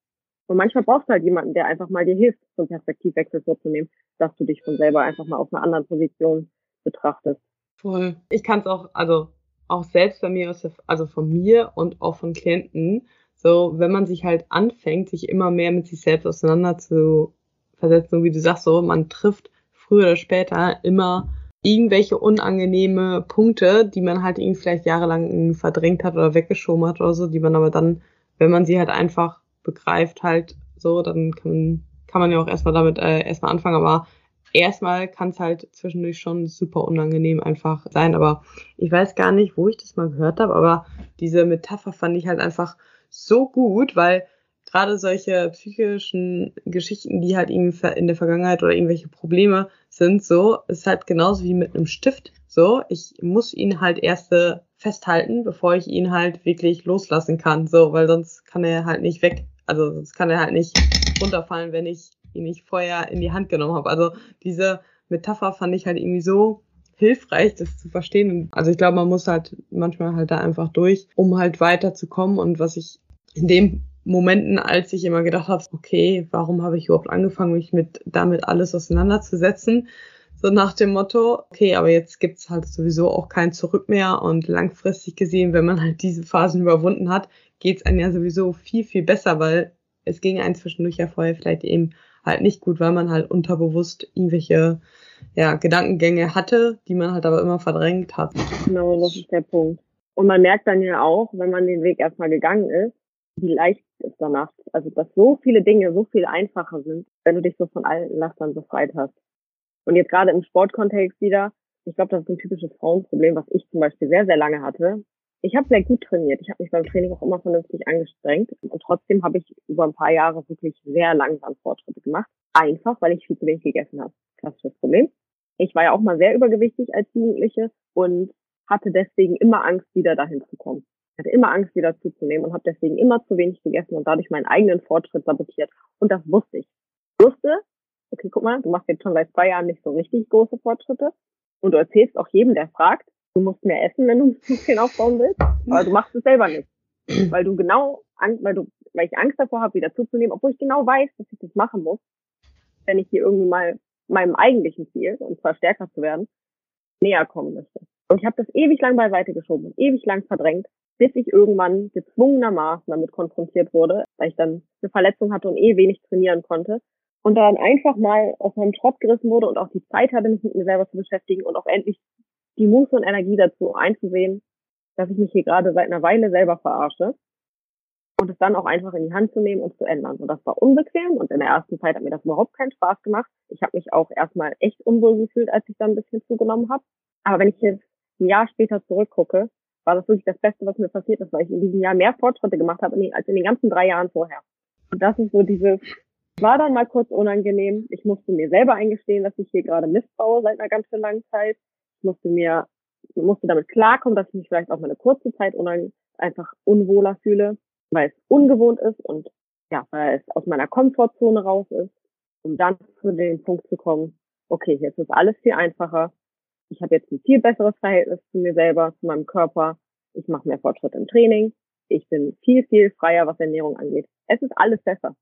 Und manchmal brauchst du halt jemanden, der einfach mal dir hilft, so einen Perspektivwechsel vorzunehmen, dass du dich von selber einfach mal auf einer anderen Position betrachtest. Voll. Ich kann es auch, also auch selbst bei mir, also von mir und auch von Klienten, so, wenn man sich halt anfängt, sich immer mehr mit sich selbst auseinander zu versetzen, so wie du sagst, so, man trifft früher oder später immer irgendwelche unangenehme Punkte, die man halt irgendwie vielleicht jahrelang verdrängt hat oder weggeschoben hat oder so, die man aber dann, wenn man sie halt einfach begreift, halt so, dann kann man, kann man ja auch erstmal damit äh, erstmal anfangen, aber erstmal kann es halt zwischendurch schon super unangenehm einfach sein, aber ich weiß gar nicht, wo ich das mal gehört habe, aber diese Metapher fand ich halt einfach so gut, weil gerade solche psychischen Geschichten, die halt irgendwie in der Vergangenheit oder irgendwelche Probleme sind, so, ist halt genauso wie mit einem Stift. So, ich muss ihn halt erst äh, festhalten, bevor ich ihn halt wirklich loslassen kann. So, weil sonst kann er halt nicht weg. Also sonst kann er halt nicht runterfallen, wenn ich ihn nicht vorher in die Hand genommen habe. Also diese Metapher fand ich halt irgendwie so hilfreich, das zu verstehen. Also ich glaube, man muss halt manchmal halt da einfach durch, um halt weiterzukommen. Und was ich in den Momenten, als ich immer gedacht habe, okay, warum habe ich überhaupt angefangen, mich mit damit alles auseinanderzusetzen? So nach dem Motto, okay, aber jetzt gibt's halt sowieso auch kein Zurück mehr und langfristig gesehen, wenn man halt diese Phasen überwunden hat, geht's einem ja sowieso viel, viel besser, weil es ging einem zwischendurch ja vorher vielleicht eben halt nicht gut, weil man halt unterbewusst irgendwelche ja, Gedankengänge hatte, die man halt aber immer verdrängt hat. Genau, das ist der Punkt. Und man merkt dann ja auch, wenn man den Weg erstmal gegangen ist, wie leicht es danach, also dass so viele Dinge so viel einfacher sind, wenn du dich so von allen Lastern befreit hast. Und jetzt gerade im Sportkontext wieder, ich glaube, das ist ein typisches Frauenproblem, was ich zum Beispiel sehr, sehr lange hatte. Ich habe sehr gut trainiert. Ich habe mich beim Training auch immer vernünftig angestrengt. Und trotzdem habe ich über ein paar Jahre wirklich sehr langsam Fortschritte gemacht. Einfach, weil ich viel zu wenig gegessen habe. Klassisches Problem. Ich war ja auch mal sehr übergewichtig als Jugendliche und hatte deswegen immer Angst, wieder dahin zu kommen. Ich hatte immer Angst, wieder zuzunehmen und habe deswegen immer zu wenig gegessen und dadurch meinen eigenen Fortschritt sabotiert. Und das wusste ich. Ich wusste, okay, guck mal, du machst jetzt schon seit zwei Jahren nicht so richtig große Fortschritte. Und du erzählst auch jedem, der fragt, du musst mehr essen, wenn du Muskeln aufbauen willst. Aber du machst es selber nicht. Weil du genau, weil du, weil ich Angst davor habe, wieder zuzunehmen, obwohl ich genau weiß, dass ich das machen muss, wenn ich hier irgendwie mal meinem eigentlichen Ziel, und zwar stärker zu werden, näher kommen möchte. Und ich habe das ewig lang beiseite geschoben, ewig lang verdrängt bis ich irgendwann gezwungenermaßen damit konfrontiert wurde, weil ich dann eine Verletzung hatte und eh wenig trainieren konnte. Und dann einfach mal aus meinem Trott gerissen wurde und auch die Zeit hatte, mich mit mir selber zu beschäftigen und auch endlich die Muße und Energie dazu einzusehen, dass ich mich hier gerade seit einer Weile selber verarsche und es dann auch einfach in die Hand zu nehmen und zu ändern. Und das war unbequem und in der ersten Zeit hat mir das überhaupt keinen Spaß gemacht. Ich habe mich auch erstmal echt unwohl gefühlt, als ich dann ein bisschen zugenommen habe. Aber wenn ich jetzt ein Jahr später zurückgucke, war das wirklich das Beste, was mir passiert ist, weil ich in diesem Jahr mehr Fortschritte gemacht habe als in den ganzen drei Jahren vorher. Und das ist so dieses, war dann mal kurz unangenehm. Ich musste mir selber eingestehen, dass ich hier gerade Mist baue seit einer ganz langen Zeit. Ich musste mir, musste damit klarkommen, dass ich mich vielleicht auch mal eine kurze Zeit einfach unwohler fühle, weil es ungewohnt ist und ja, weil es aus meiner Komfortzone raus ist, um dann zu dem Punkt zu kommen, okay, jetzt ist alles viel einfacher ich habe jetzt ein viel besseres Verhältnis zu mir selber, zu meinem Körper. Ich mache mehr Fortschritt im Training. Ich bin viel, viel freier, was Ernährung angeht. Es ist alles besser.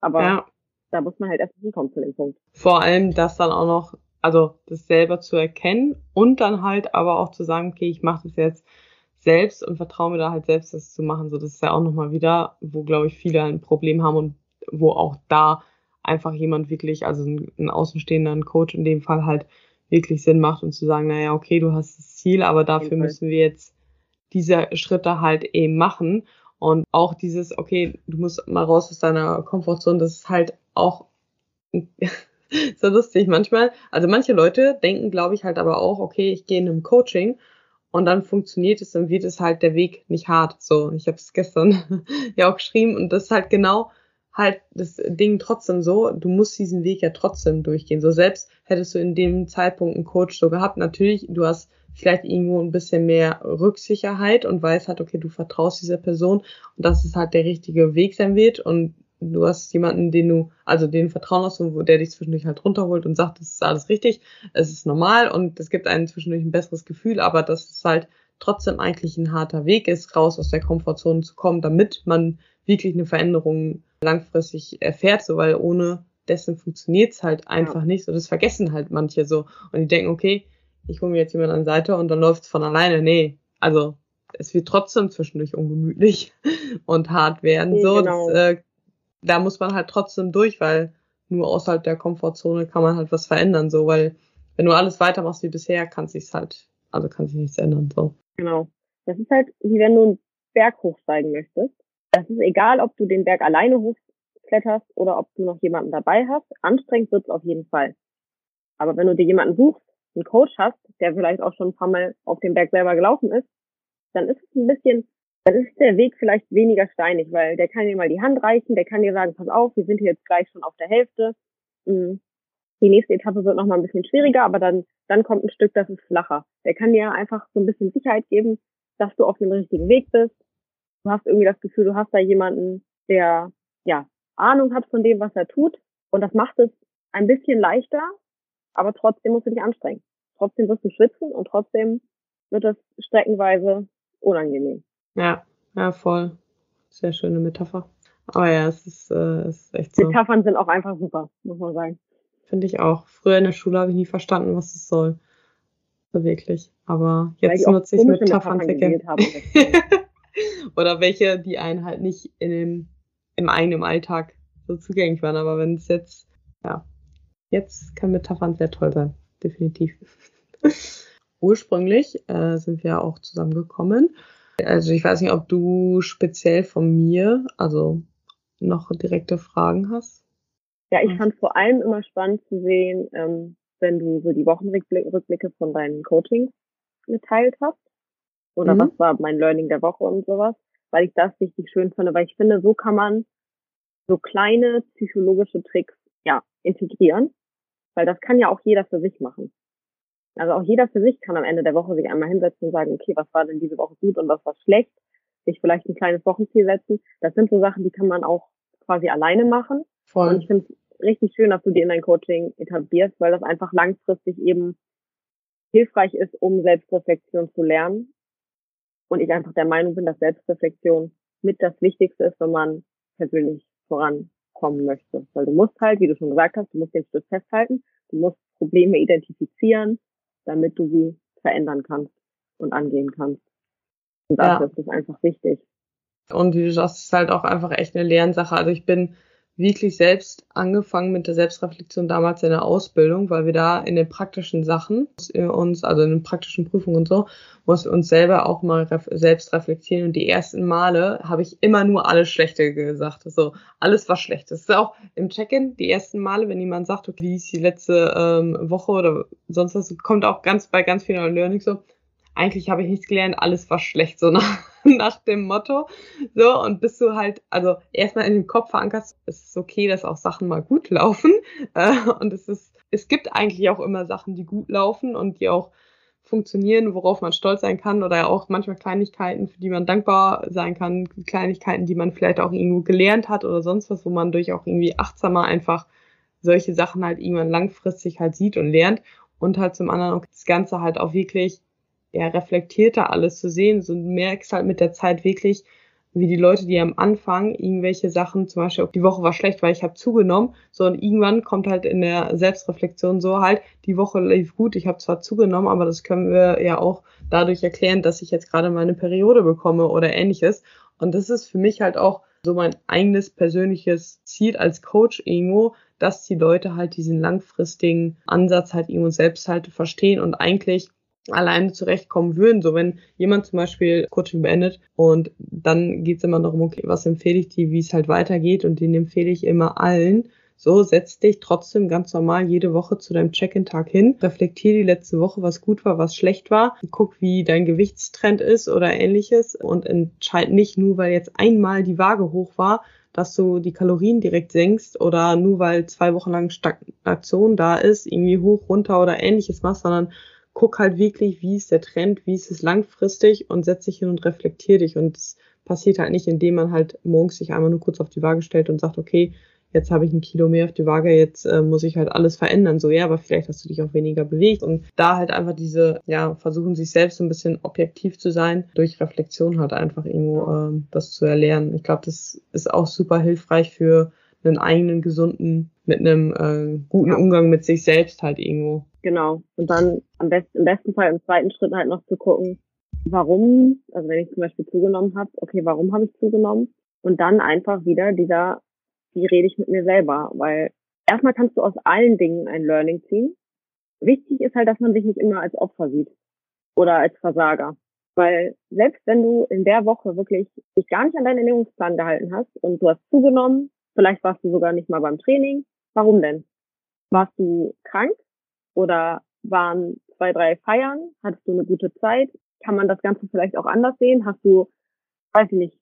Aber ja. da muss man halt erst hinkommen zu dem Punkt. Vor allem das dann auch noch, also das selber zu erkennen und dann halt aber auch zu sagen, okay, ich mache das jetzt selbst und vertraue mir da halt selbst, das zu machen. So, das ist ja auch nochmal wieder, wo, glaube ich, viele ein Problem haben und wo auch da einfach jemand wirklich, also ein, ein außenstehender ein Coach in dem Fall halt wirklich Sinn macht und zu sagen, naja, okay, du hast das Ziel, aber dafür müssen wir jetzt diese Schritte halt eben machen. Und auch dieses, okay, du musst mal raus aus deiner Komfortzone, das ist halt auch so lustig manchmal. Also manche Leute denken, glaube ich, halt aber auch, okay, ich gehe in einem Coaching und dann funktioniert es, dann wird es halt der Weg nicht hart. So, ich habe es gestern ja auch geschrieben und das ist halt genau halt das Ding trotzdem so, du musst diesen Weg ja trotzdem durchgehen. So selbst hättest du in dem Zeitpunkt einen Coach so gehabt, natürlich, du hast vielleicht irgendwo ein bisschen mehr Rücksicherheit und weißt halt, okay, du vertraust dieser Person und dass es halt der richtige Weg sein wird und du hast jemanden, den du, also den Vertrauen hast und der dich zwischendurch halt runterholt und sagt, das ist alles richtig, es ist normal und es gibt einem zwischendurch ein besseres Gefühl, aber dass es halt trotzdem eigentlich ein harter Weg ist, raus aus der Komfortzone zu kommen, damit man wirklich eine Veränderung langfristig erfährt, so weil ohne dessen funktioniert's halt einfach ja. nicht. So, das vergessen halt manche so. Und die denken, okay, ich hole mir jetzt jemand an die Seite und dann läuft's von alleine. Nee, also es wird trotzdem zwischendurch ungemütlich und hart werden. Ja, so, genau. das, äh, da muss man halt trotzdem durch, weil nur außerhalb der Komfortzone kann man halt was verändern, so, weil wenn du alles weitermachst wie bisher, kann sich's halt, also kann sich nichts ändern, so. Genau. Das ist halt, wie wenn du einen Berg hochsteigen möchtest. Das ist egal, ob du den Berg alleine hochkletterst oder ob du noch jemanden dabei hast. Anstrengend wird's auf jeden Fall. Aber wenn du dir jemanden suchst, einen Coach hast, der vielleicht auch schon ein paar Mal auf dem Berg selber gelaufen ist, dann ist es ein bisschen, dann ist der Weg vielleicht weniger steinig, weil der kann dir mal die Hand reichen, der kann dir sagen, pass auf, wir sind hier jetzt gleich schon auf der Hälfte. Hm, die nächste Etappe wird noch mal ein bisschen schwieriger, aber dann, dann kommt ein Stück, das ist flacher. Der kann dir einfach so ein bisschen Sicherheit geben, dass du auf dem richtigen Weg bist. Du hast irgendwie das Gefühl, du hast da jemanden, der, ja, Ahnung hat von dem, was er tut. Und das macht es ein bisschen leichter, aber trotzdem musst du dich anstrengen. Trotzdem wirst du schwitzen und trotzdem wird es streckenweise unangenehm. Ja, ja, voll. Sehr schöne Metapher. Aber ja, es ist, äh, es ist echt so. Metaphern sind auch einfach super, muss man sagen. Finde ich auch. Früher in der Schule habe ich nie verstanden, was es soll. So wirklich. Aber jetzt nutze ich Metaphern sehr gerne. Oder welche, die einen halt nicht in dem, im eigenen Alltag so zugänglich waren. Aber wenn es jetzt, ja, jetzt kann Metaphern sehr toll sein. Definitiv. Ursprünglich äh, sind wir auch zusammengekommen also ich weiß nicht, ob du speziell von mir, also noch direkte Fragen hast. Ja, ich fand vor allem immer spannend zu sehen, ähm, wenn du so die Wochenrückblicke von deinen Coachings geteilt hast. Oder mhm. was war mein Learning der Woche und sowas. Weil ich das richtig schön finde, weil ich finde, so kann man so kleine psychologische Tricks, ja, integrieren. Weil das kann ja auch jeder für sich machen. Also auch jeder für sich kann am Ende der Woche sich einmal hinsetzen und sagen, okay, was war denn diese Woche gut und was war schlecht? Sich vielleicht ein kleines Wochenziel setzen. Das sind so Sachen, die kann man auch quasi alleine machen. Voll. Und ich finde es richtig schön, dass du die in dein Coaching etablierst, weil das einfach langfristig eben hilfreich ist, um Selbstreflexion zu lernen. Und ich einfach der Meinung bin, dass Selbstreflexion mit das Wichtigste ist, wenn man persönlich vorankommen möchte. Weil du musst halt, wie du schon gesagt hast, du musst den Schritt festhalten, du musst Probleme identifizieren, damit du sie verändern kannst und angehen kannst. Und dafür ja. ist das einfach wichtig. Und wie du sagst, ist halt auch einfach echt eine Lernsache. Also ich bin wirklich selbst angefangen mit der Selbstreflexion damals in der Ausbildung, weil wir da in den praktischen Sachen uns, also in den praktischen Prüfungen und so, muss uns selber auch mal selbst reflektieren. Und die ersten Male habe ich immer nur alles Schlechte gesagt. Also alles war schlecht. Das ist auch im Check-in die ersten Male, wenn jemand sagt, okay, wie ist die letzte ähm, Woche oder sonst was, kommt auch ganz bei ganz vielen Learning so, eigentlich habe ich nichts gelernt, alles war schlecht, so nach, nach dem Motto. So, und bis du halt, also erstmal in den Kopf verankerst, ist es okay, dass auch Sachen mal gut laufen. Äh, und es ist, es gibt eigentlich auch immer Sachen, die gut laufen und die auch funktionieren, worauf man stolz sein kann oder auch manchmal Kleinigkeiten, für die man dankbar sein kann, Kleinigkeiten, die man vielleicht auch irgendwo gelernt hat oder sonst was, wo man durch auch irgendwie achtsamer einfach solche Sachen halt irgendwann langfristig halt sieht und lernt und halt zum anderen auch das Ganze halt auch wirklich ja, reflektierter alles zu sehen. So, merkst halt mit der Zeit wirklich, wie die Leute, die am Anfang irgendwelche Sachen, zum Beispiel, die Woche war schlecht, weil ich habe zugenommen, so und irgendwann kommt halt in der Selbstreflexion so halt, die Woche lief gut, ich habe zwar zugenommen, aber das können wir ja auch dadurch erklären, dass ich jetzt gerade meine Periode bekomme oder ähnliches. Und das ist für mich halt auch so mein eigenes persönliches Ziel als Coach irgendwo, dass die Leute halt diesen langfristigen Ansatz halt irgendwo selbst halt verstehen und eigentlich alleine zurechtkommen würden. So wenn jemand zum Beispiel Coaching beendet und dann geht's immer darum, okay, was empfehle ich dir, wie es halt weitergeht und den empfehle ich immer allen. So, setz dich trotzdem ganz normal jede Woche zu deinem Check-in-Tag hin, reflektier die letzte Woche, was gut war, was schlecht war, guck, wie dein Gewichtstrend ist oder ähnliches und entscheid nicht nur, weil jetzt einmal die Waage hoch war, dass du die Kalorien direkt senkst oder nur weil zwei Wochen lang Stagnation da ist, irgendwie hoch, runter oder ähnliches machst, sondern guck halt wirklich, wie ist der Trend, wie ist es langfristig und setz dich hin und reflektier dich. Und es passiert halt nicht, indem man halt morgens sich einmal nur kurz auf die Waage stellt und sagt, okay, jetzt habe ich ein Kilo mehr auf die Waage, jetzt äh, muss ich halt alles verändern. So, ja, aber vielleicht hast du dich auch weniger bewegt. Und da halt einfach diese, ja, versuchen sich selbst so ein bisschen objektiv zu sein, durch Reflexion halt einfach irgendwo ähm, das zu erlernen. Ich glaube, das ist auch super hilfreich für einen eigenen gesunden, mit einem äh, guten Umgang mit sich selbst halt irgendwo. Genau. Und dann am besten, im besten Fall im zweiten Schritt halt noch zu gucken, warum, also wenn ich zum Beispiel zugenommen habe, okay, warum habe ich zugenommen? Und dann einfach wieder dieser wie rede ich mit mir selber? Weil erstmal kannst du aus allen Dingen ein Learning ziehen. Wichtig ist halt, dass man sich nicht immer als Opfer sieht oder als Versager. Weil selbst wenn du in der Woche wirklich dich gar nicht an deinen Ernährungsplan gehalten hast und du hast zugenommen, vielleicht warst du sogar nicht mal beim Training, warum denn? Warst du krank oder waren zwei, drei Feiern? Hattest du eine gute Zeit? Kann man das Ganze vielleicht auch anders sehen? Hast du, weiß ich nicht,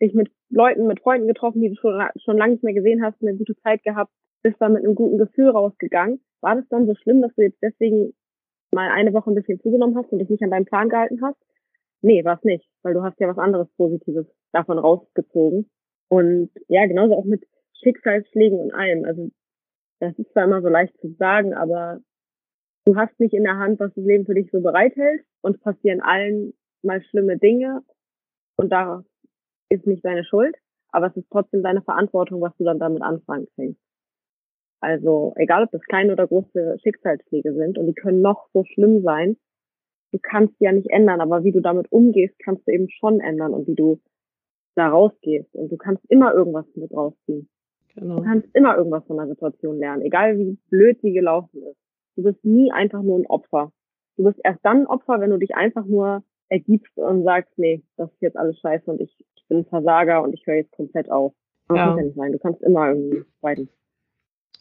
dich mit Leuten, mit Freunden getroffen, die du schon, schon lange nicht mehr gesehen hast, eine gute Zeit gehabt, bist dann mit einem guten Gefühl rausgegangen. War das dann so schlimm, dass du jetzt deswegen mal eine Woche ein bisschen zugenommen hast und dich nicht an deinen Plan gehalten hast? Nee, war es nicht, weil du hast ja was anderes Positives davon rausgezogen. Und ja, genauso auch mit Schicksalsschlägen und allem. Also das ist zwar immer so leicht zu sagen, aber du hast nicht in der Hand, was das Leben für dich so bereithält und passieren allen mal schlimme Dinge und daraus ist nicht deine Schuld, aber es ist trotzdem deine Verantwortung, was du dann damit anfangen kannst. Also egal, ob das kleine oder große Schicksalsschläge sind und die können noch so schlimm sein, du kannst die ja nicht ändern, aber wie du damit umgehst, kannst du eben schon ändern und wie du da rausgehst. Und du kannst immer irgendwas mit rausziehen. Genau. Du kannst immer irgendwas von der Situation lernen, egal wie blöd sie gelaufen ist. Du bist nie einfach nur ein Opfer. Du bist erst dann ein Opfer, wenn du dich einfach nur ergibst und sagst, nee, das ist jetzt alles scheiße und ich ich bin ein Versager und ich höre jetzt komplett auf. Das ja. muss ja nicht sein. Du kannst immer irgendwie weiter.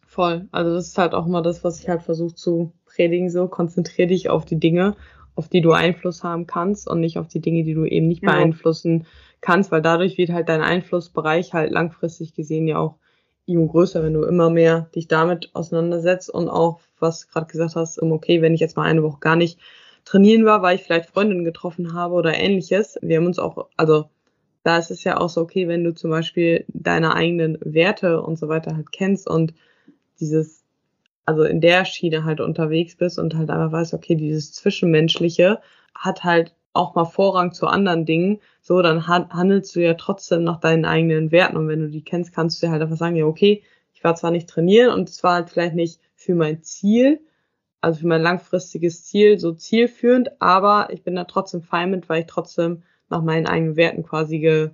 Voll. Also das ist halt auch immer das, was ich halt versuche zu predigen, so konzentrier dich auf die Dinge, auf die du Einfluss haben kannst und nicht auf die Dinge, die du eben nicht genau. beeinflussen kannst, weil dadurch wird halt dein Einflussbereich halt langfristig gesehen ja auch eben größer, wenn du immer mehr dich damit auseinandersetzt und auch, was gerade gesagt hast, okay, wenn ich jetzt mal eine Woche gar nicht trainieren war, weil ich vielleicht Freundinnen getroffen habe oder ähnliches. Wir haben uns auch, also da ist es ja auch so, okay, wenn du zum Beispiel deine eigenen Werte und so weiter halt kennst und dieses, also in der Schiene halt unterwegs bist und halt einfach weißt, okay, dieses Zwischenmenschliche hat halt auch mal Vorrang zu anderen Dingen, so, dann handelst du ja trotzdem nach deinen eigenen Werten. Und wenn du die kennst, kannst du dir halt einfach sagen, ja, okay, ich war zwar nicht trainieren und es war halt vielleicht nicht für mein Ziel, also für mein langfristiges Ziel so zielführend, aber ich bin da trotzdem fein mit, weil ich trotzdem nach meinen eigenen Werten quasi ge,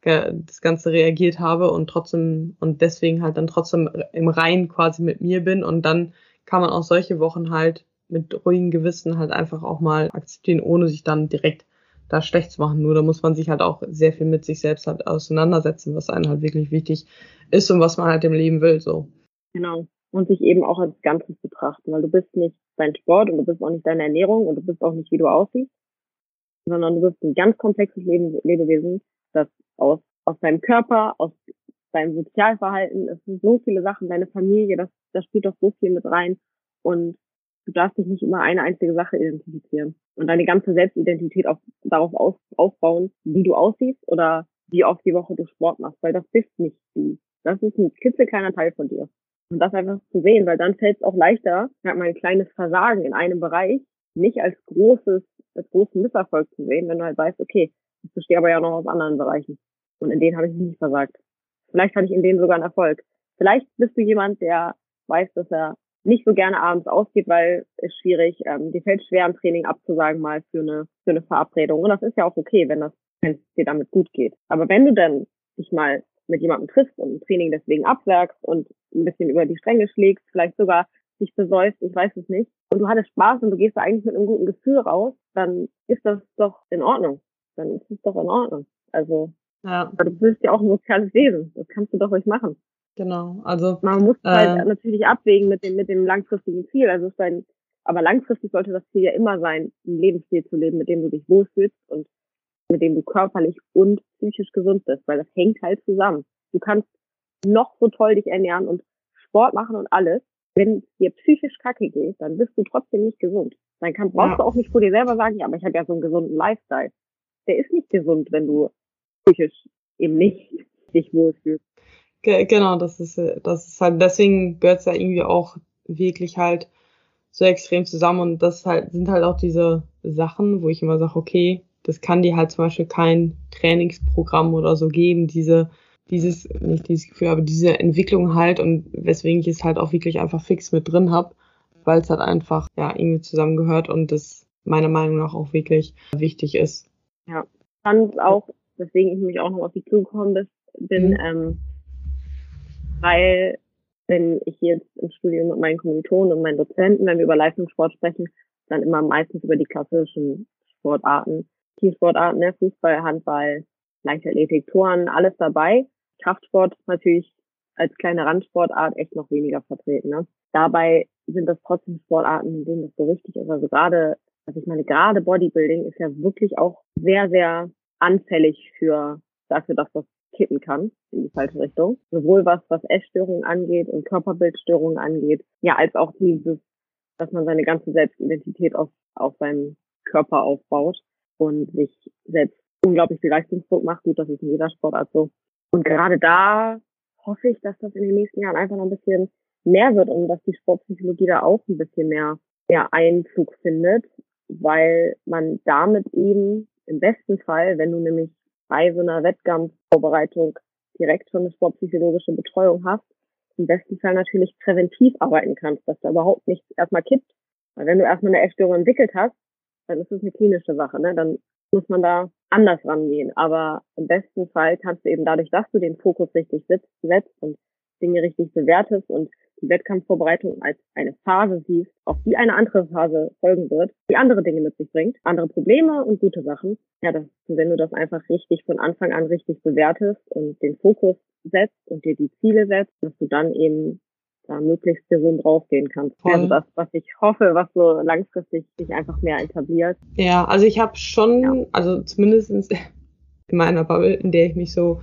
ge, das Ganze reagiert habe und trotzdem und deswegen halt dann trotzdem im Reinen quasi mit mir bin. Und dann kann man auch solche Wochen halt mit ruhigem Gewissen halt einfach auch mal akzeptieren, ohne sich dann direkt da schlecht zu machen. Nur da muss man sich halt auch sehr viel mit sich selbst halt auseinandersetzen, was einem halt wirklich wichtig ist und was man halt im Leben will, so. Genau. Und sich eben auch als Ganzes betrachten, weil du bist nicht dein Sport und du bist auch nicht deine Ernährung und du bist auch nicht, wie du aussiehst, sondern du bist ein ganz komplexes Lebewesen, das aus, aus deinem Körper, aus deinem Sozialverhalten, es sind so viele Sachen, deine Familie, das, das spielt doch so viel mit rein und du darfst dich nicht immer eine einzige Sache identifizieren und deine ganze Selbstidentität auf, darauf auf, aufbauen, wie du aussiehst oder wie oft die Woche du Sport machst, weil das bist nicht du. Das ist ein klitzekleiner Teil von dir. Und das einfach zu sehen, weil dann fällt es auch leichter, sag mal, ein kleines Versagen in einem Bereich nicht als großes als großen Misserfolg zu sehen, wenn du halt weißt, okay, ich bestehe aber ja noch aus anderen Bereichen. Und in denen habe ich nicht versagt. Vielleicht hatte ich in denen sogar einen Erfolg. Vielleicht bist du jemand, der weiß, dass er nicht so gerne abends ausgeht, weil es schwierig, ähm, dir fällt schwer, ein Training abzusagen mal für eine, für eine Verabredung. Und das ist ja auch okay, wenn das, wenn es dir damit gut geht. Aber wenn du dann dich mal mit jemandem triffst und ein Training deswegen abwerkst und ein bisschen über die Stränge schlägst, vielleicht sogar dich besäufst, ich weiß es nicht, und du hattest Spaß und du gehst da eigentlich mit einem guten Gefühl raus, dann ist das doch in Ordnung. Dann ist es doch in Ordnung. Also, ja. du bist ja auch ein soziales Wesen. Das kannst du doch ruhig machen. Genau. Also man muss äh, halt natürlich abwägen mit dem mit dem langfristigen Ziel. Also ist dein, aber langfristig sollte das Ziel ja immer sein, ein Lebensstil zu leben, mit dem du dich wohlfühlst und mit dem du körperlich und psychisch gesund bist, weil das hängt halt zusammen. Du kannst noch so toll dich ernähren und Sport machen und alles. Wenn dir psychisch kacke geht, dann bist du trotzdem nicht gesund. Dann kann, brauchst ja. du auch nicht vor dir selber sagen, ja, aber ich habe ja so einen gesunden Lifestyle. Der ist nicht gesund, wenn du psychisch eben nicht dich wohlfühlst. Genau, das ist, das ist halt, deswegen gehört es ja irgendwie auch wirklich halt so extrem zusammen und das halt, sind halt auch diese Sachen, wo ich immer sage, okay, das kann dir halt zum Beispiel kein Trainingsprogramm oder so geben, diese, dieses, nicht dieses Gefühl, aber diese Entwicklung halt und weswegen ich es halt auch wirklich einfach fix mit drin habe, weil es halt einfach ja irgendwie zusammengehört und das meiner Meinung nach auch wirklich wichtig ist. Ja, fand auch, deswegen ich mich auch noch auf die zugekommen bin, mhm. ähm, weil wenn ich jetzt im Studium mit meinen Kommilitonen und meinen Dozenten, wenn wir über Leistungssport sprechen, dann immer meistens über die klassischen Sportarten Teamsportarten, ne? Fußball, Handball, Leichtathletik, Touren, alles dabei. Kraftsport natürlich als kleine Randsportart echt noch weniger vertreten. Ne? Dabei sind das trotzdem Sportarten, in denen das so wichtig ist. Also gerade, also ich meine, gerade Bodybuilding ist ja wirklich auch sehr, sehr anfällig für dafür, dass das kippen kann in die falsche Richtung. Sowohl was, was Essstörungen angeht und Körperbildstörungen angeht, ja, als auch dieses, dass man seine ganze Selbstidentität auf, auf seinem Körper aufbaut und sich selbst unglaublich viel Leistungsdruck macht. Gut, das ist in jeder Sportart so. Und gerade da hoffe ich, dass das in den nächsten Jahren einfach noch ein bisschen mehr wird und dass die Sportpsychologie da auch ein bisschen mehr, mehr Einzug findet, weil man damit eben im besten Fall, wenn du nämlich bei so einer Wettkampfvorbereitung direkt schon eine sportpsychologische Betreuung hast, im besten Fall natürlich präventiv arbeiten kannst, dass da überhaupt nichts erstmal kippt. Weil wenn du erstmal eine Essstörung entwickelt hast, dann ist es eine klinische Sache, ne? Dann muss man da anders rangehen. Aber im besten Fall kannst du eben dadurch, dass du den Fokus richtig setzt und Dinge richtig bewertest und die Wettkampfvorbereitung als eine Phase siehst, auf die eine andere Phase folgen wird, die andere Dinge mit sich bringt, andere Probleme und gute Sachen. Ja, das, wenn du das einfach richtig von Anfang an richtig bewertest und den Fokus setzt und dir die Ziele setzt, dass du dann eben da möglichst gesund draufgehen kannst. Voll. Also das, was ich hoffe, was so langfristig sich einfach mehr etabliert. Ja, also ich habe schon, ja. also zumindest in meiner Bubble, in der ich mich so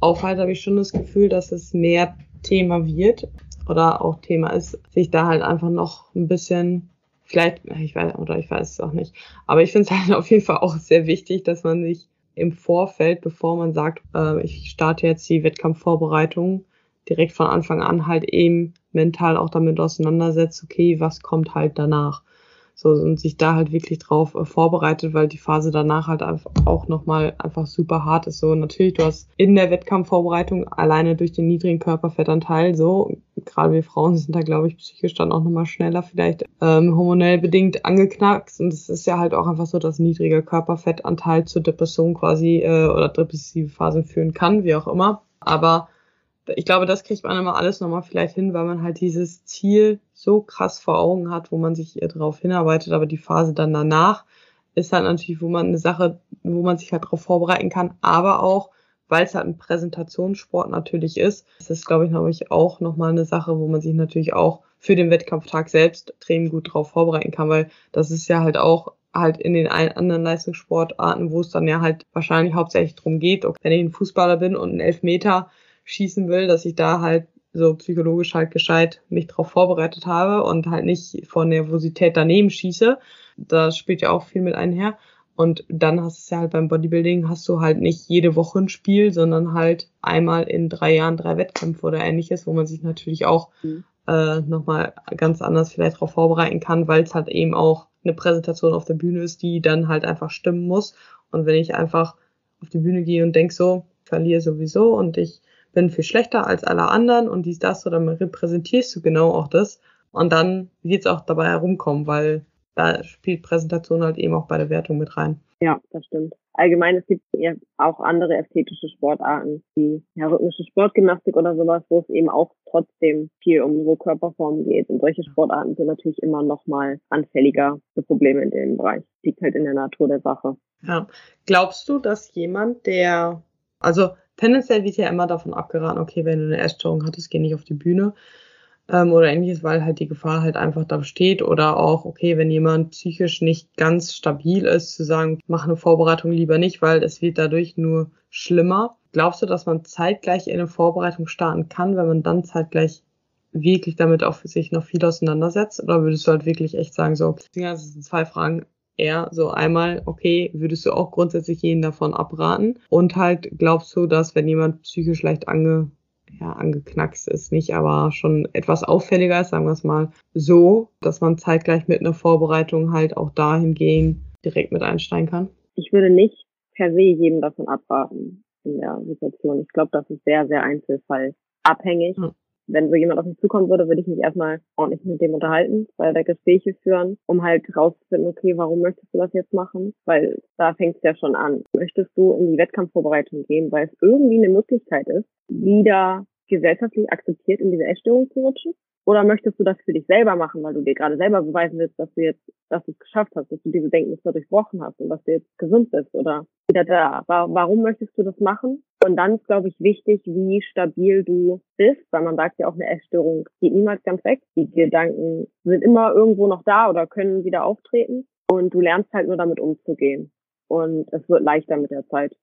aufhalte, habe ich schon das Gefühl, dass es mehr Thema wird oder auch Thema ist, sich da halt einfach noch ein bisschen vielleicht, ich weiß, oder ich weiß es auch nicht, aber ich finde es halt auf jeden Fall auch sehr wichtig, dass man sich im Vorfeld, bevor man sagt, äh, ich starte jetzt die Wettkampfvorbereitung, direkt von Anfang an halt eben mental auch damit auseinandersetzt, okay, was kommt halt danach. So, und sich da halt wirklich drauf äh, vorbereitet, weil die Phase danach halt auch nochmal einfach super hart ist. So, natürlich, du hast in der Wettkampfvorbereitung alleine durch den niedrigen Körperfettanteil, so, gerade wir Frauen sind da, glaube ich, psychisch dann auch nochmal schneller vielleicht ähm, hormonell bedingt angeknackst. Und es ist ja halt auch einfach so, dass niedriger Körperfettanteil zur Depression quasi äh, oder depressive Phasen führen kann, wie auch immer. Aber ich glaube, das kriegt man immer alles nochmal vielleicht hin, weil man halt dieses Ziel so krass vor Augen hat, wo man sich darauf hinarbeitet, aber die Phase dann danach ist halt natürlich, wo man eine Sache, wo man sich halt darauf vorbereiten kann, aber auch, weil es halt ein Präsentationssport natürlich ist, ist das, glaube ich, glaube auch nochmal eine Sache, wo man sich natürlich auch für den Wettkampftag selbst extrem gut darauf vorbereiten kann, weil das ist ja halt auch halt in den anderen Leistungssportarten, wo es dann ja halt wahrscheinlich hauptsächlich drum geht, okay, wenn ich ein Fußballer bin und ein Elfmeter schießen will, dass ich da halt so psychologisch halt gescheit mich drauf vorbereitet habe und halt nicht vor Nervosität daneben schieße. Das spielt ja auch viel mit einher. Und dann hast du es ja halt beim Bodybuilding, hast du halt nicht jede Woche ein Spiel, sondern halt einmal in drei Jahren drei Wettkämpfe oder ähnliches, wo man sich natürlich auch mhm. äh, nochmal ganz anders vielleicht darauf vorbereiten kann, weil es halt eben auch eine Präsentation auf der Bühne ist, die dann halt einfach stimmen muss. Und wenn ich einfach auf die Bühne gehe und denk so, verliere sowieso und ich bin viel schlechter als alle anderen und dies, das, oder repräsentierst du genau auch das. Und dann wird es auch dabei herumkommen, weil da spielt Präsentation halt eben auch bei der Wertung mit rein. Ja, das stimmt. allgemein, es gibt ja auch andere ästhetische Sportarten, wie ja, rhythmische Sportgymnastik oder sowas, wo es eben auch trotzdem viel um so Körperformen geht. Und solche Sportarten sind natürlich immer noch mal anfälliger für Probleme in dem Bereich. Liegt halt in der Natur der Sache. Ja. Glaubst du, dass jemand, der, also tendenziell wird ja immer davon abgeraten, okay, wenn du eine Essstörung hattest, geh nicht auf die Bühne ähm, oder ähnliches, weil halt die Gefahr halt einfach da besteht oder auch, okay, wenn jemand psychisch nicht ganz stabil ist, zu sagen, mach eine Vorbereitung lieber nicht, weil es wird dadurch nur schlimmer. Glaubst du, dass man zeitgleich in eine Vorbereitung starten kann, wenn man dann zeitgleich wirklich damit auch für sich noch viel auseinandersetzt? Oder würdest du halt wirklich echt sagen, so, das sind zwei Fragen. Eher so einmal, okay, würdest du auch grundsätzlich jeden davon abraten? Und halt glaubst du, dass wenn jemand psychisch leicht ange ja, angeknackst ist nicht, aber schon etwas auffälliger ist, sagen wir es mal so, dass man zeitgleich mit einer Vorbereitung halt auch dahingehend direkt mit einsteigen kann? Ich würde nicht per se jedem davon abraten in der Situation. Ich glaube, das ist sehr, sehr einzelfallabhängig. Hm wenn so jemand auf mich zukommen würde, würde ich mich erstmal ordentlich mit dem unterhalten, weil da Gespräche führen, um halt rauszufinden, okay, warum möchtest du das jetzt machen? Weil da fängt es ja schon an. Möchtest du in die Wettkampfvorbereitung gehen, weil es irgendwie eine Möglichkeit ist, wieder gesellschaftlich akzeptiert in diese Essstörung zu rutschen? Oder möchtest du das für dich selber machen, weil du dir gerade selber beweisen willst, dass du jetzt, dass du es geschafft hast, dass du diese Denkmuster durchbrochen hast und dass du jetzt gesund bist oder wieder da? Warum möchtest du das machen? Und dann ist, glaube ich, wichtig, wie stabil du bist, weil man sagt ja auch, eine Essstörung geht niemals ganz weg. Die Gedanken sind immer irgendwo noch da oder können wieder auftreten. Und du lernst halt nur damit umzugehen. Und es wird leichter mit der Zeit.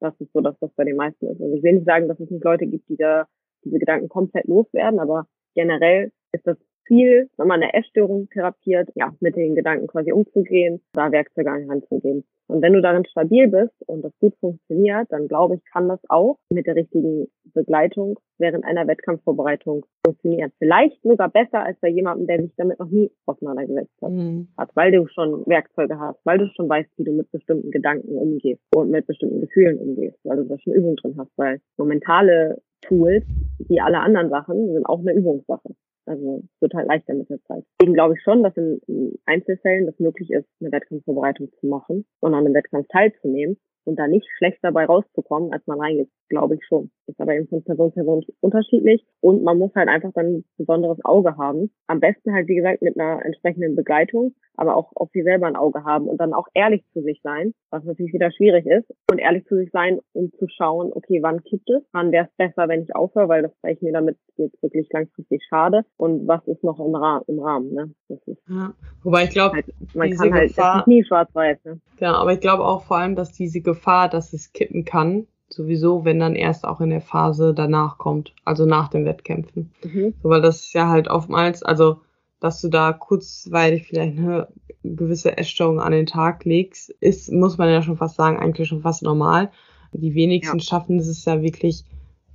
Das ist so das, was bei den meisten ist. Also ich will nicht sagen, dass es nicht Leute gibt, die da diese Gedanken komplett loswerden, aber generell ist das Ziel, wenn man eine Essstörung therapiert, ja, mit den Gedanken quasi umzugehen, da Werkzeuge an die Hand zu geben. Und wenn du darin stabil bist und das gut funktioniert, dann glaube ich, kann das auch mit der richtigen Begleitung während einer Wettkampfvorbereitung funktionieren. Vielleicht sogar besser als bei jemandem, der sich damit noch nie auseinandergesetzt hat, mhm. hat, weil du schon Werkzeuge hast, weil du schon weißt, wie du mit bestimmten Gedanken umgehst und mit bestimmten Gefühlen umgehst, weil du da schon Übung drin hast, weil so mentale Tools, wie alle anderen Sachen, sind auch eine Übungssache. Also es wird halt leichter mit der Zeit. Deswegen glaube ich schon, dass in, in Einzelfällen das möglich ist, eine Wettkampfvorbereitung zu machen und an einem Wettkampf teilzunehmen und da nicht schlecht dabei rauszukommen, als man reingeht, glaube ich schon. Ist aber eben von Person zu Person unterschiedlich und man muss halt einfach dann ein besonderes Auge haben. Am besten halt, wie gesagt, mit einer entsprechenden Begleitung, aber auch auf sich selber ein Auge haben und dann auch ehrlich zu sich sein, was natürlich wieder schwierig ist und ehrlich zu sich sein, um zu schauen, okay, wann kippt es, wann wäre es besser, wenn ich aufhöre, weil das ich mir damit jetzt wirklich langfristig schade und was ist noch im, Ra im Rahmen, ne? Das ist ja. Wobei ich glaube, halt, man kann halt, Gefahr, nie schwarz-weiß, ne? Ja, aber ich glaube auch vor allem, dass diese Gefahr, dass es kippen kann, sowieso, wenn dann erst auch in der Phase danach kommt, also nach den Wettkämpfen. Mhm. So, weil das ist ja halt oftmals, also dass du da kurzweilig vielleicht eine gewisse Essstörung an den Tag legst, ist, muss man ja schon fast sagen, eigentlich schon fast normal. Die wenigsten ja. schaffen es ja wirklich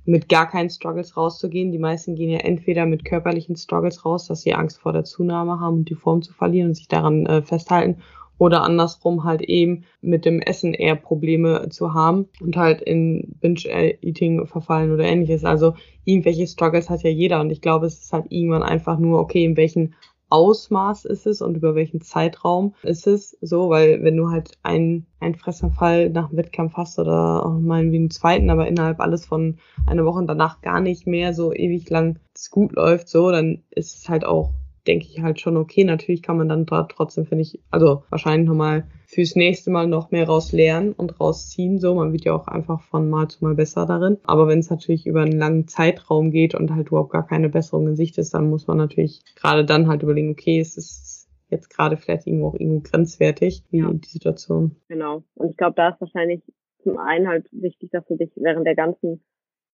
mit gar keinen Struggles rauszugehen. Die meisten gehen ja entweder mit körperlichen Struggles raus, dass sie Angst vor der Zunahme haben und die Form zu verlieren und sich daran äh, festhalten, oder andersrum halt eben mit dem Essen eher Probleme zu haben und halt in Binge-Eating verfallen oder ähnliches. Also irgendwelche Struggles hat ja jeder und ich glaube, es ist halt irgendwann einfach nur, okay, in welchen Ausmaß ist es und über welchen Zeitraum ist es so, weil wenn du halt einen, einen Fressanfall nach dem Wettkampf hast oder auch mal wie einen zweiten, aber innerhalb alles von einer Woche und danach gar nicht mehr so ewig lang gut läuft, so, dann ist es halt auch denke ich halt schon okay. Natürlich kann man dann da trotzdem, finde ich, also wahrscheinlich nochmal fürs nächste Mal noch mehr raus lernen und rausziehen. So, man wird ja auch einfach von Mal zu Mal besser darin. Aber wenn es natürlich über einen langen Zeitraum geht und halt überhaupt gar keine Besserung in Sicht ist, dann muss man natürlich gerade dann halt überlegen, okay, es ist jetzt gerade vielleicht irgendwo auch irgendwo grenzwertig, wie ja. die Situation. Genau. Und ich glaube, da ist wahrscheinlich zum einen halt wichtig, dass du dich während der ganzen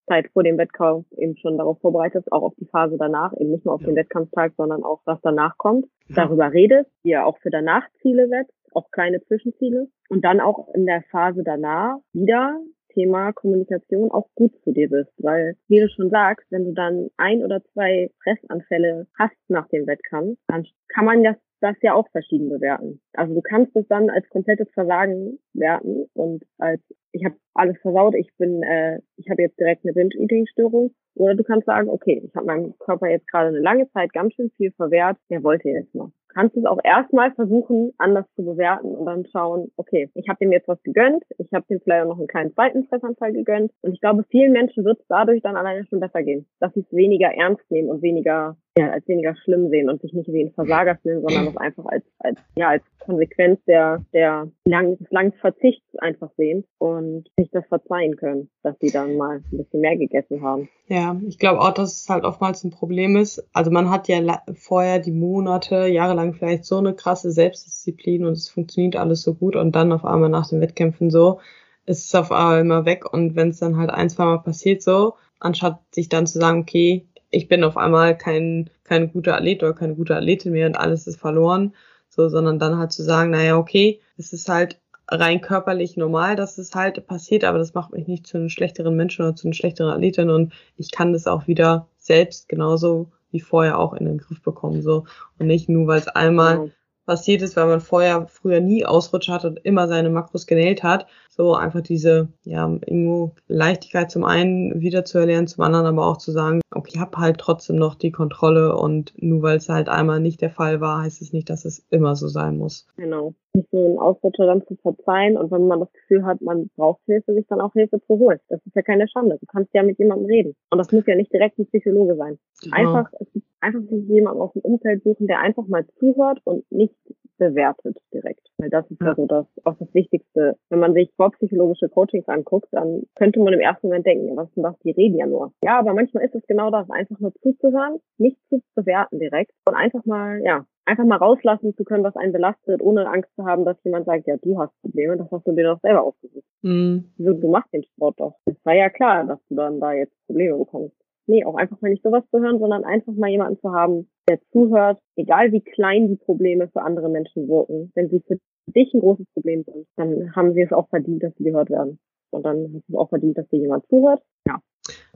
Zeit vor dem Wettkampf eben schon darauf vorbereitet, auch auf die Phase danach, eben nicht nur auf ja. den Wettkampftag, sondern auch was danach kommt, ja. darüber redest, dir auch für danach Ziele setzt, auch kleine Zwischenziele und dann auch in der Phase danach wieder Thema Kommunikation auch gut zu dir bist, weil wie du schon sagst, wenn du dann ein oder zwei Fressanfälle hast nach dem Wettkampf, dann kann man das das ja auch verschieden bewerten. Also du kannst es dann als komplettes Versagen werten und als ich habe alles versaut, ich bin, äh, ich habe jetzt direkt eine Binge-Eating-Störung. Oder du kannst sagen, okay, ich habe meinem Körper jetzt gerade eine lange Zeit ganz schön viel verwehrt, der wollte jetzt noch. kannst es auch erstmal versuchen, anders zu bewerten und dann schauen, okay, ich habe dem jetzt was gegönnt, ich habe dem vielleicht auch noch einen kleinen zweiten Fressanfall gegönnt. Und ich glaube, vielen Menschen wird es dadurch dann alleine schon besser gehen, dass sie es weniger ernst nehmen und weniger ja, als weniger schlimm sehen und sich nicht wie ein Versager fühlen, sondern das einfach als, als, ja, als Konsequenz der, der lang, des langen Verzichts einfach sehen und sich das verzeihen können, dass sie dann mal ein bisschen mehr gegessen haben. Ja, ich glaube auch, dass es halt oftmals ein Problem ist. Also man hat ja vorher die Monate, jahrelang vielleicht so eine krasse Selbstdisziplin und es funktioniert alles so gut und dann auf einmal nach den Wettkämpfen so, ist es auf einmal weg und wenn es dann halt ein, zwei Mal passiert so, anstatt sich dann zu sagen, okay, ich bin auf einmal kein, kein guter Athlet oder keine gute Athletin mehr und alles ist verloren, so, sondern dann halt zu sagen, naja, okay, es ist halt rein körperlich normal, dass es halt passiert, aber das macht mich nicht zu einem schlechteren Menschen oder zu einer schlechteren Athletin und ich kann das auch wieder selbst genauso wie vorher auch in den Griff bekommen, so. Und nicht nur, weil es einmal genau. Passiert ist, weil man vorher früher nie Ausrutscher hat und immer seine Makros genäht hat, so einfach diese, ja, irgendwo Leichtigkeit zum einen wieder zu erlernen, zum anderen aber auch zu sagen, okay, ich habe halt trotzdem noch die Kontrolle und nur weil es halt einmal nicht der Fall war, heißt es nicht, dass es immer so sein muss. Genau. Nicht so einen Ausrutscher dann zu verzeihen und wenn man das Gefühl hat, man braucht Hilfe, sich dann auch Hilfe zu holen. Das ist ja keine Schande. Du kannst ja mit jemandem reden. Und das muss ja nicht direkt ein Psychologe sein. Genau. Einfach, einfach sich jemanden aus dem Umfeld suchen, der einfach mal zuhört und nicht bewertet direkt. Weil das ist ja, so das, auch das Wichtigste. Wenn man sich vorpsychologische Coachings anguckt, dann könnte man im ersten Moment denken, ja, was denn das? Die reden ja nur. Ja, aber manchmal ist es genau das, einfach nur zuzuhören, nicht zu bewerten direkt und einfach mal, ja, einfach mal rauslassen zu können, was einen belastet, ohne Angst zu haben, dass jemand sagt, ja, du hast Probleme, das hast du dir doch selber ausgesucht. Mhm. Du machst den Sport doch. Es war ja klar, dass du dann da jetzt Probleme bekommst nee, auch einfach mal nicht sowas zu hören, sondern einfach mal jemanden zu haben, der zuhört, egal wie klein die Probleme für andere Menschen wirken. Wenn sie für dich ein großes Problem sind, dann haben sie es auch verdient, dass sie gehört werden. Und dann hast du es auch verdient, dass dir jemand zuhört. Ja.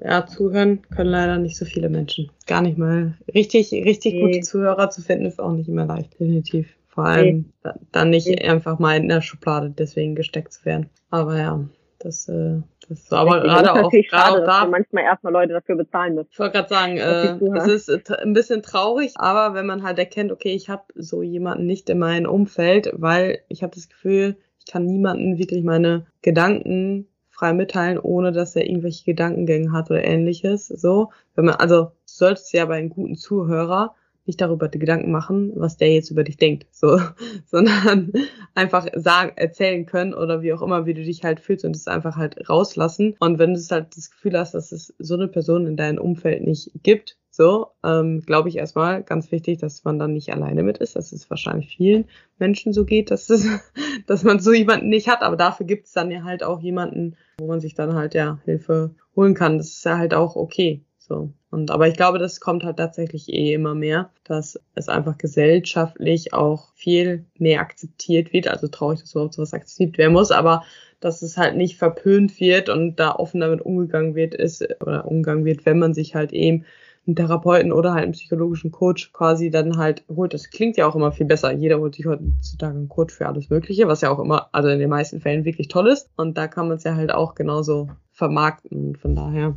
Ja, zuhören können leider nicht so viele Menschen. Gar nicht mal. Richtig, richtig nee. gute Zuhörer zu finden, ist auch nicht immer leicht, definitiv. Vor allem nee. dann nicht nee. einfach mal in der Schublade deswegen gesteckt zu werden. Aber ja, das, äh, das ist aber gerade auch, gerade auch da. manchmal erstmal Leute dafür bezahlen müssen. Ich wollte gerade sagen, äh, es ist äh, ein bisschen traurig, aber wenn man halt erkennt, okay, ich habe so jemanden nicht in meinem Umfeld, weil ich habe das Gefühl, ich kann niemanden wirklich meine Gedanken frei mitteilen, ohne dass er irgendwelche Gedankengänge hat oder ähnliches. So, wenn man, also solltest ja bei einem guten Zuhörer nicht darüber Gedanken machen, was der jetzt über dich denkt, so, sondern einfach sagen, erzählen können oder wie auch immer, wie du dich halt fühlst und es einfach halt rauslassen. Und wenn du halt das Gefühl hast, dass es so eine Person in deinem Umfeld nicht gibt, so, ähm, glaube ich erstmal ganz wichtig, dass man dann nicht alleine mit ist, dass es wahrscheinlich vielen Menschen so geht, dass es, dass man so jemanden nicht hat, aber dafür gibt es dann ja halt auch jemanden, wo man sich dann halt ja Hilfe holen kann. Das ist ja halt auch okay. So. Und, aber ich glaube, das kommt halt tatsächlich eh immer mehr, dass es einfach gesellschaftlich auch viel mehr akzeptiert wird. Also traurig, dass überhaupt sowas akzeptiert werden muss, aber dass es halt nicht verpönt wird und da offen damit umgegangen wird, ist, oder umgegangen wird, wenn man sich halt eben einen Therapeuten oder halt einen psychologischen Coach quasi dann halt holt. Das klingt ja auch immer viel besser. Jeder holt sich heutzutage einen Coach für alles Mögliche, was ja auch immer, also in den meisten Fällen wirklich toll ist. Und da kann man es ja halt auch genauso vermarkten. Von daher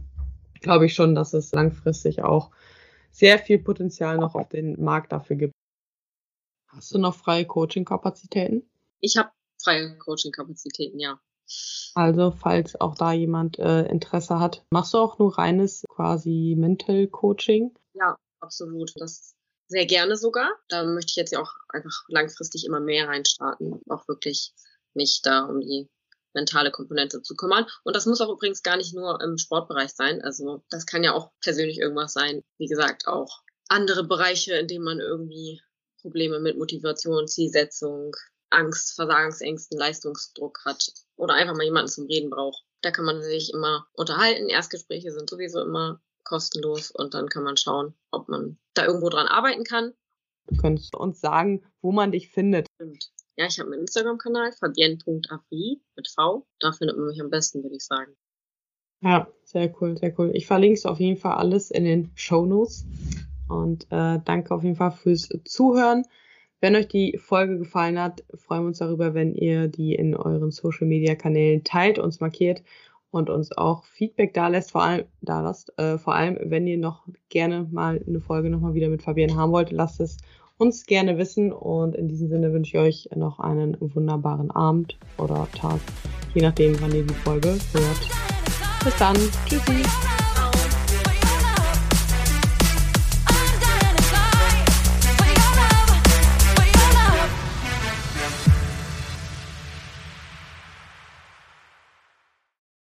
glaube ich schon, dass es langfristig auch sehr viel Potenzial noch auf den Markt dafür gibt. Hast du noch freie Coaching-Kapazitäten? Ich habe freie Coaching-Kapazitäten, ja. Also, falls auch da jemand äh, Interesse hat, machst du auch nur reines quasi Mental Coaching? Ja, absolut. Das sehr gerne sogar. Da möchte ich jetzt ja auch einfach langfristig immer mehr reinstarten. Auch wirklich mich da um die mentale Komponente zu kümmern. Und das muss auch übrigens gar nicht nur im Sportbereich sein. Also das kann ja auch persönlich irgendwas sein. Wie gesagt, auch andere Bereiche, in denen man irgendwie Probleme mit Motivation, Zielsetzung, Angst, Versagensängsten, Leistungsdruck hat oder einfach mal jemanden zum Reden braucht. Da kann man sich immer unterhalten. Erstgespräche sind sowieso immer kostenlos und dann kann man schauen, ob man da irgendwo dran arbeiten kann. Du könntest uns sagen, wo man dich findet. Stimmt. Ja, ich habe einen Instagram-Kanal, fabienne.afri mit V. Da findet man mich am besten, würde ich sagen. Ja, sehr cool, sehr cool. Ich verlinke es auf jeden Fall alles in den Show Notes. Und äh, danke auf jeden Fall fürs Zuhören. Wenn euch die Folge gefallen hat, freuen wir uns darüber, wenn ihr die in euren Social Media Kanälen teilt, uns markiert und uns auch Feedback da lässt, vor allem da lasst, äh, vor allem wenn ihr noch gerne mal eine Folge nochmal wieder mit Fabienne haben wollt, lasst es uns gerne wissen. Und in diesem Sinne wünsche ich euch noch einen wunderbaren Abend oder Tag, je nachdem, wann ihr die Folge hört. Bis dann. Tschüssi.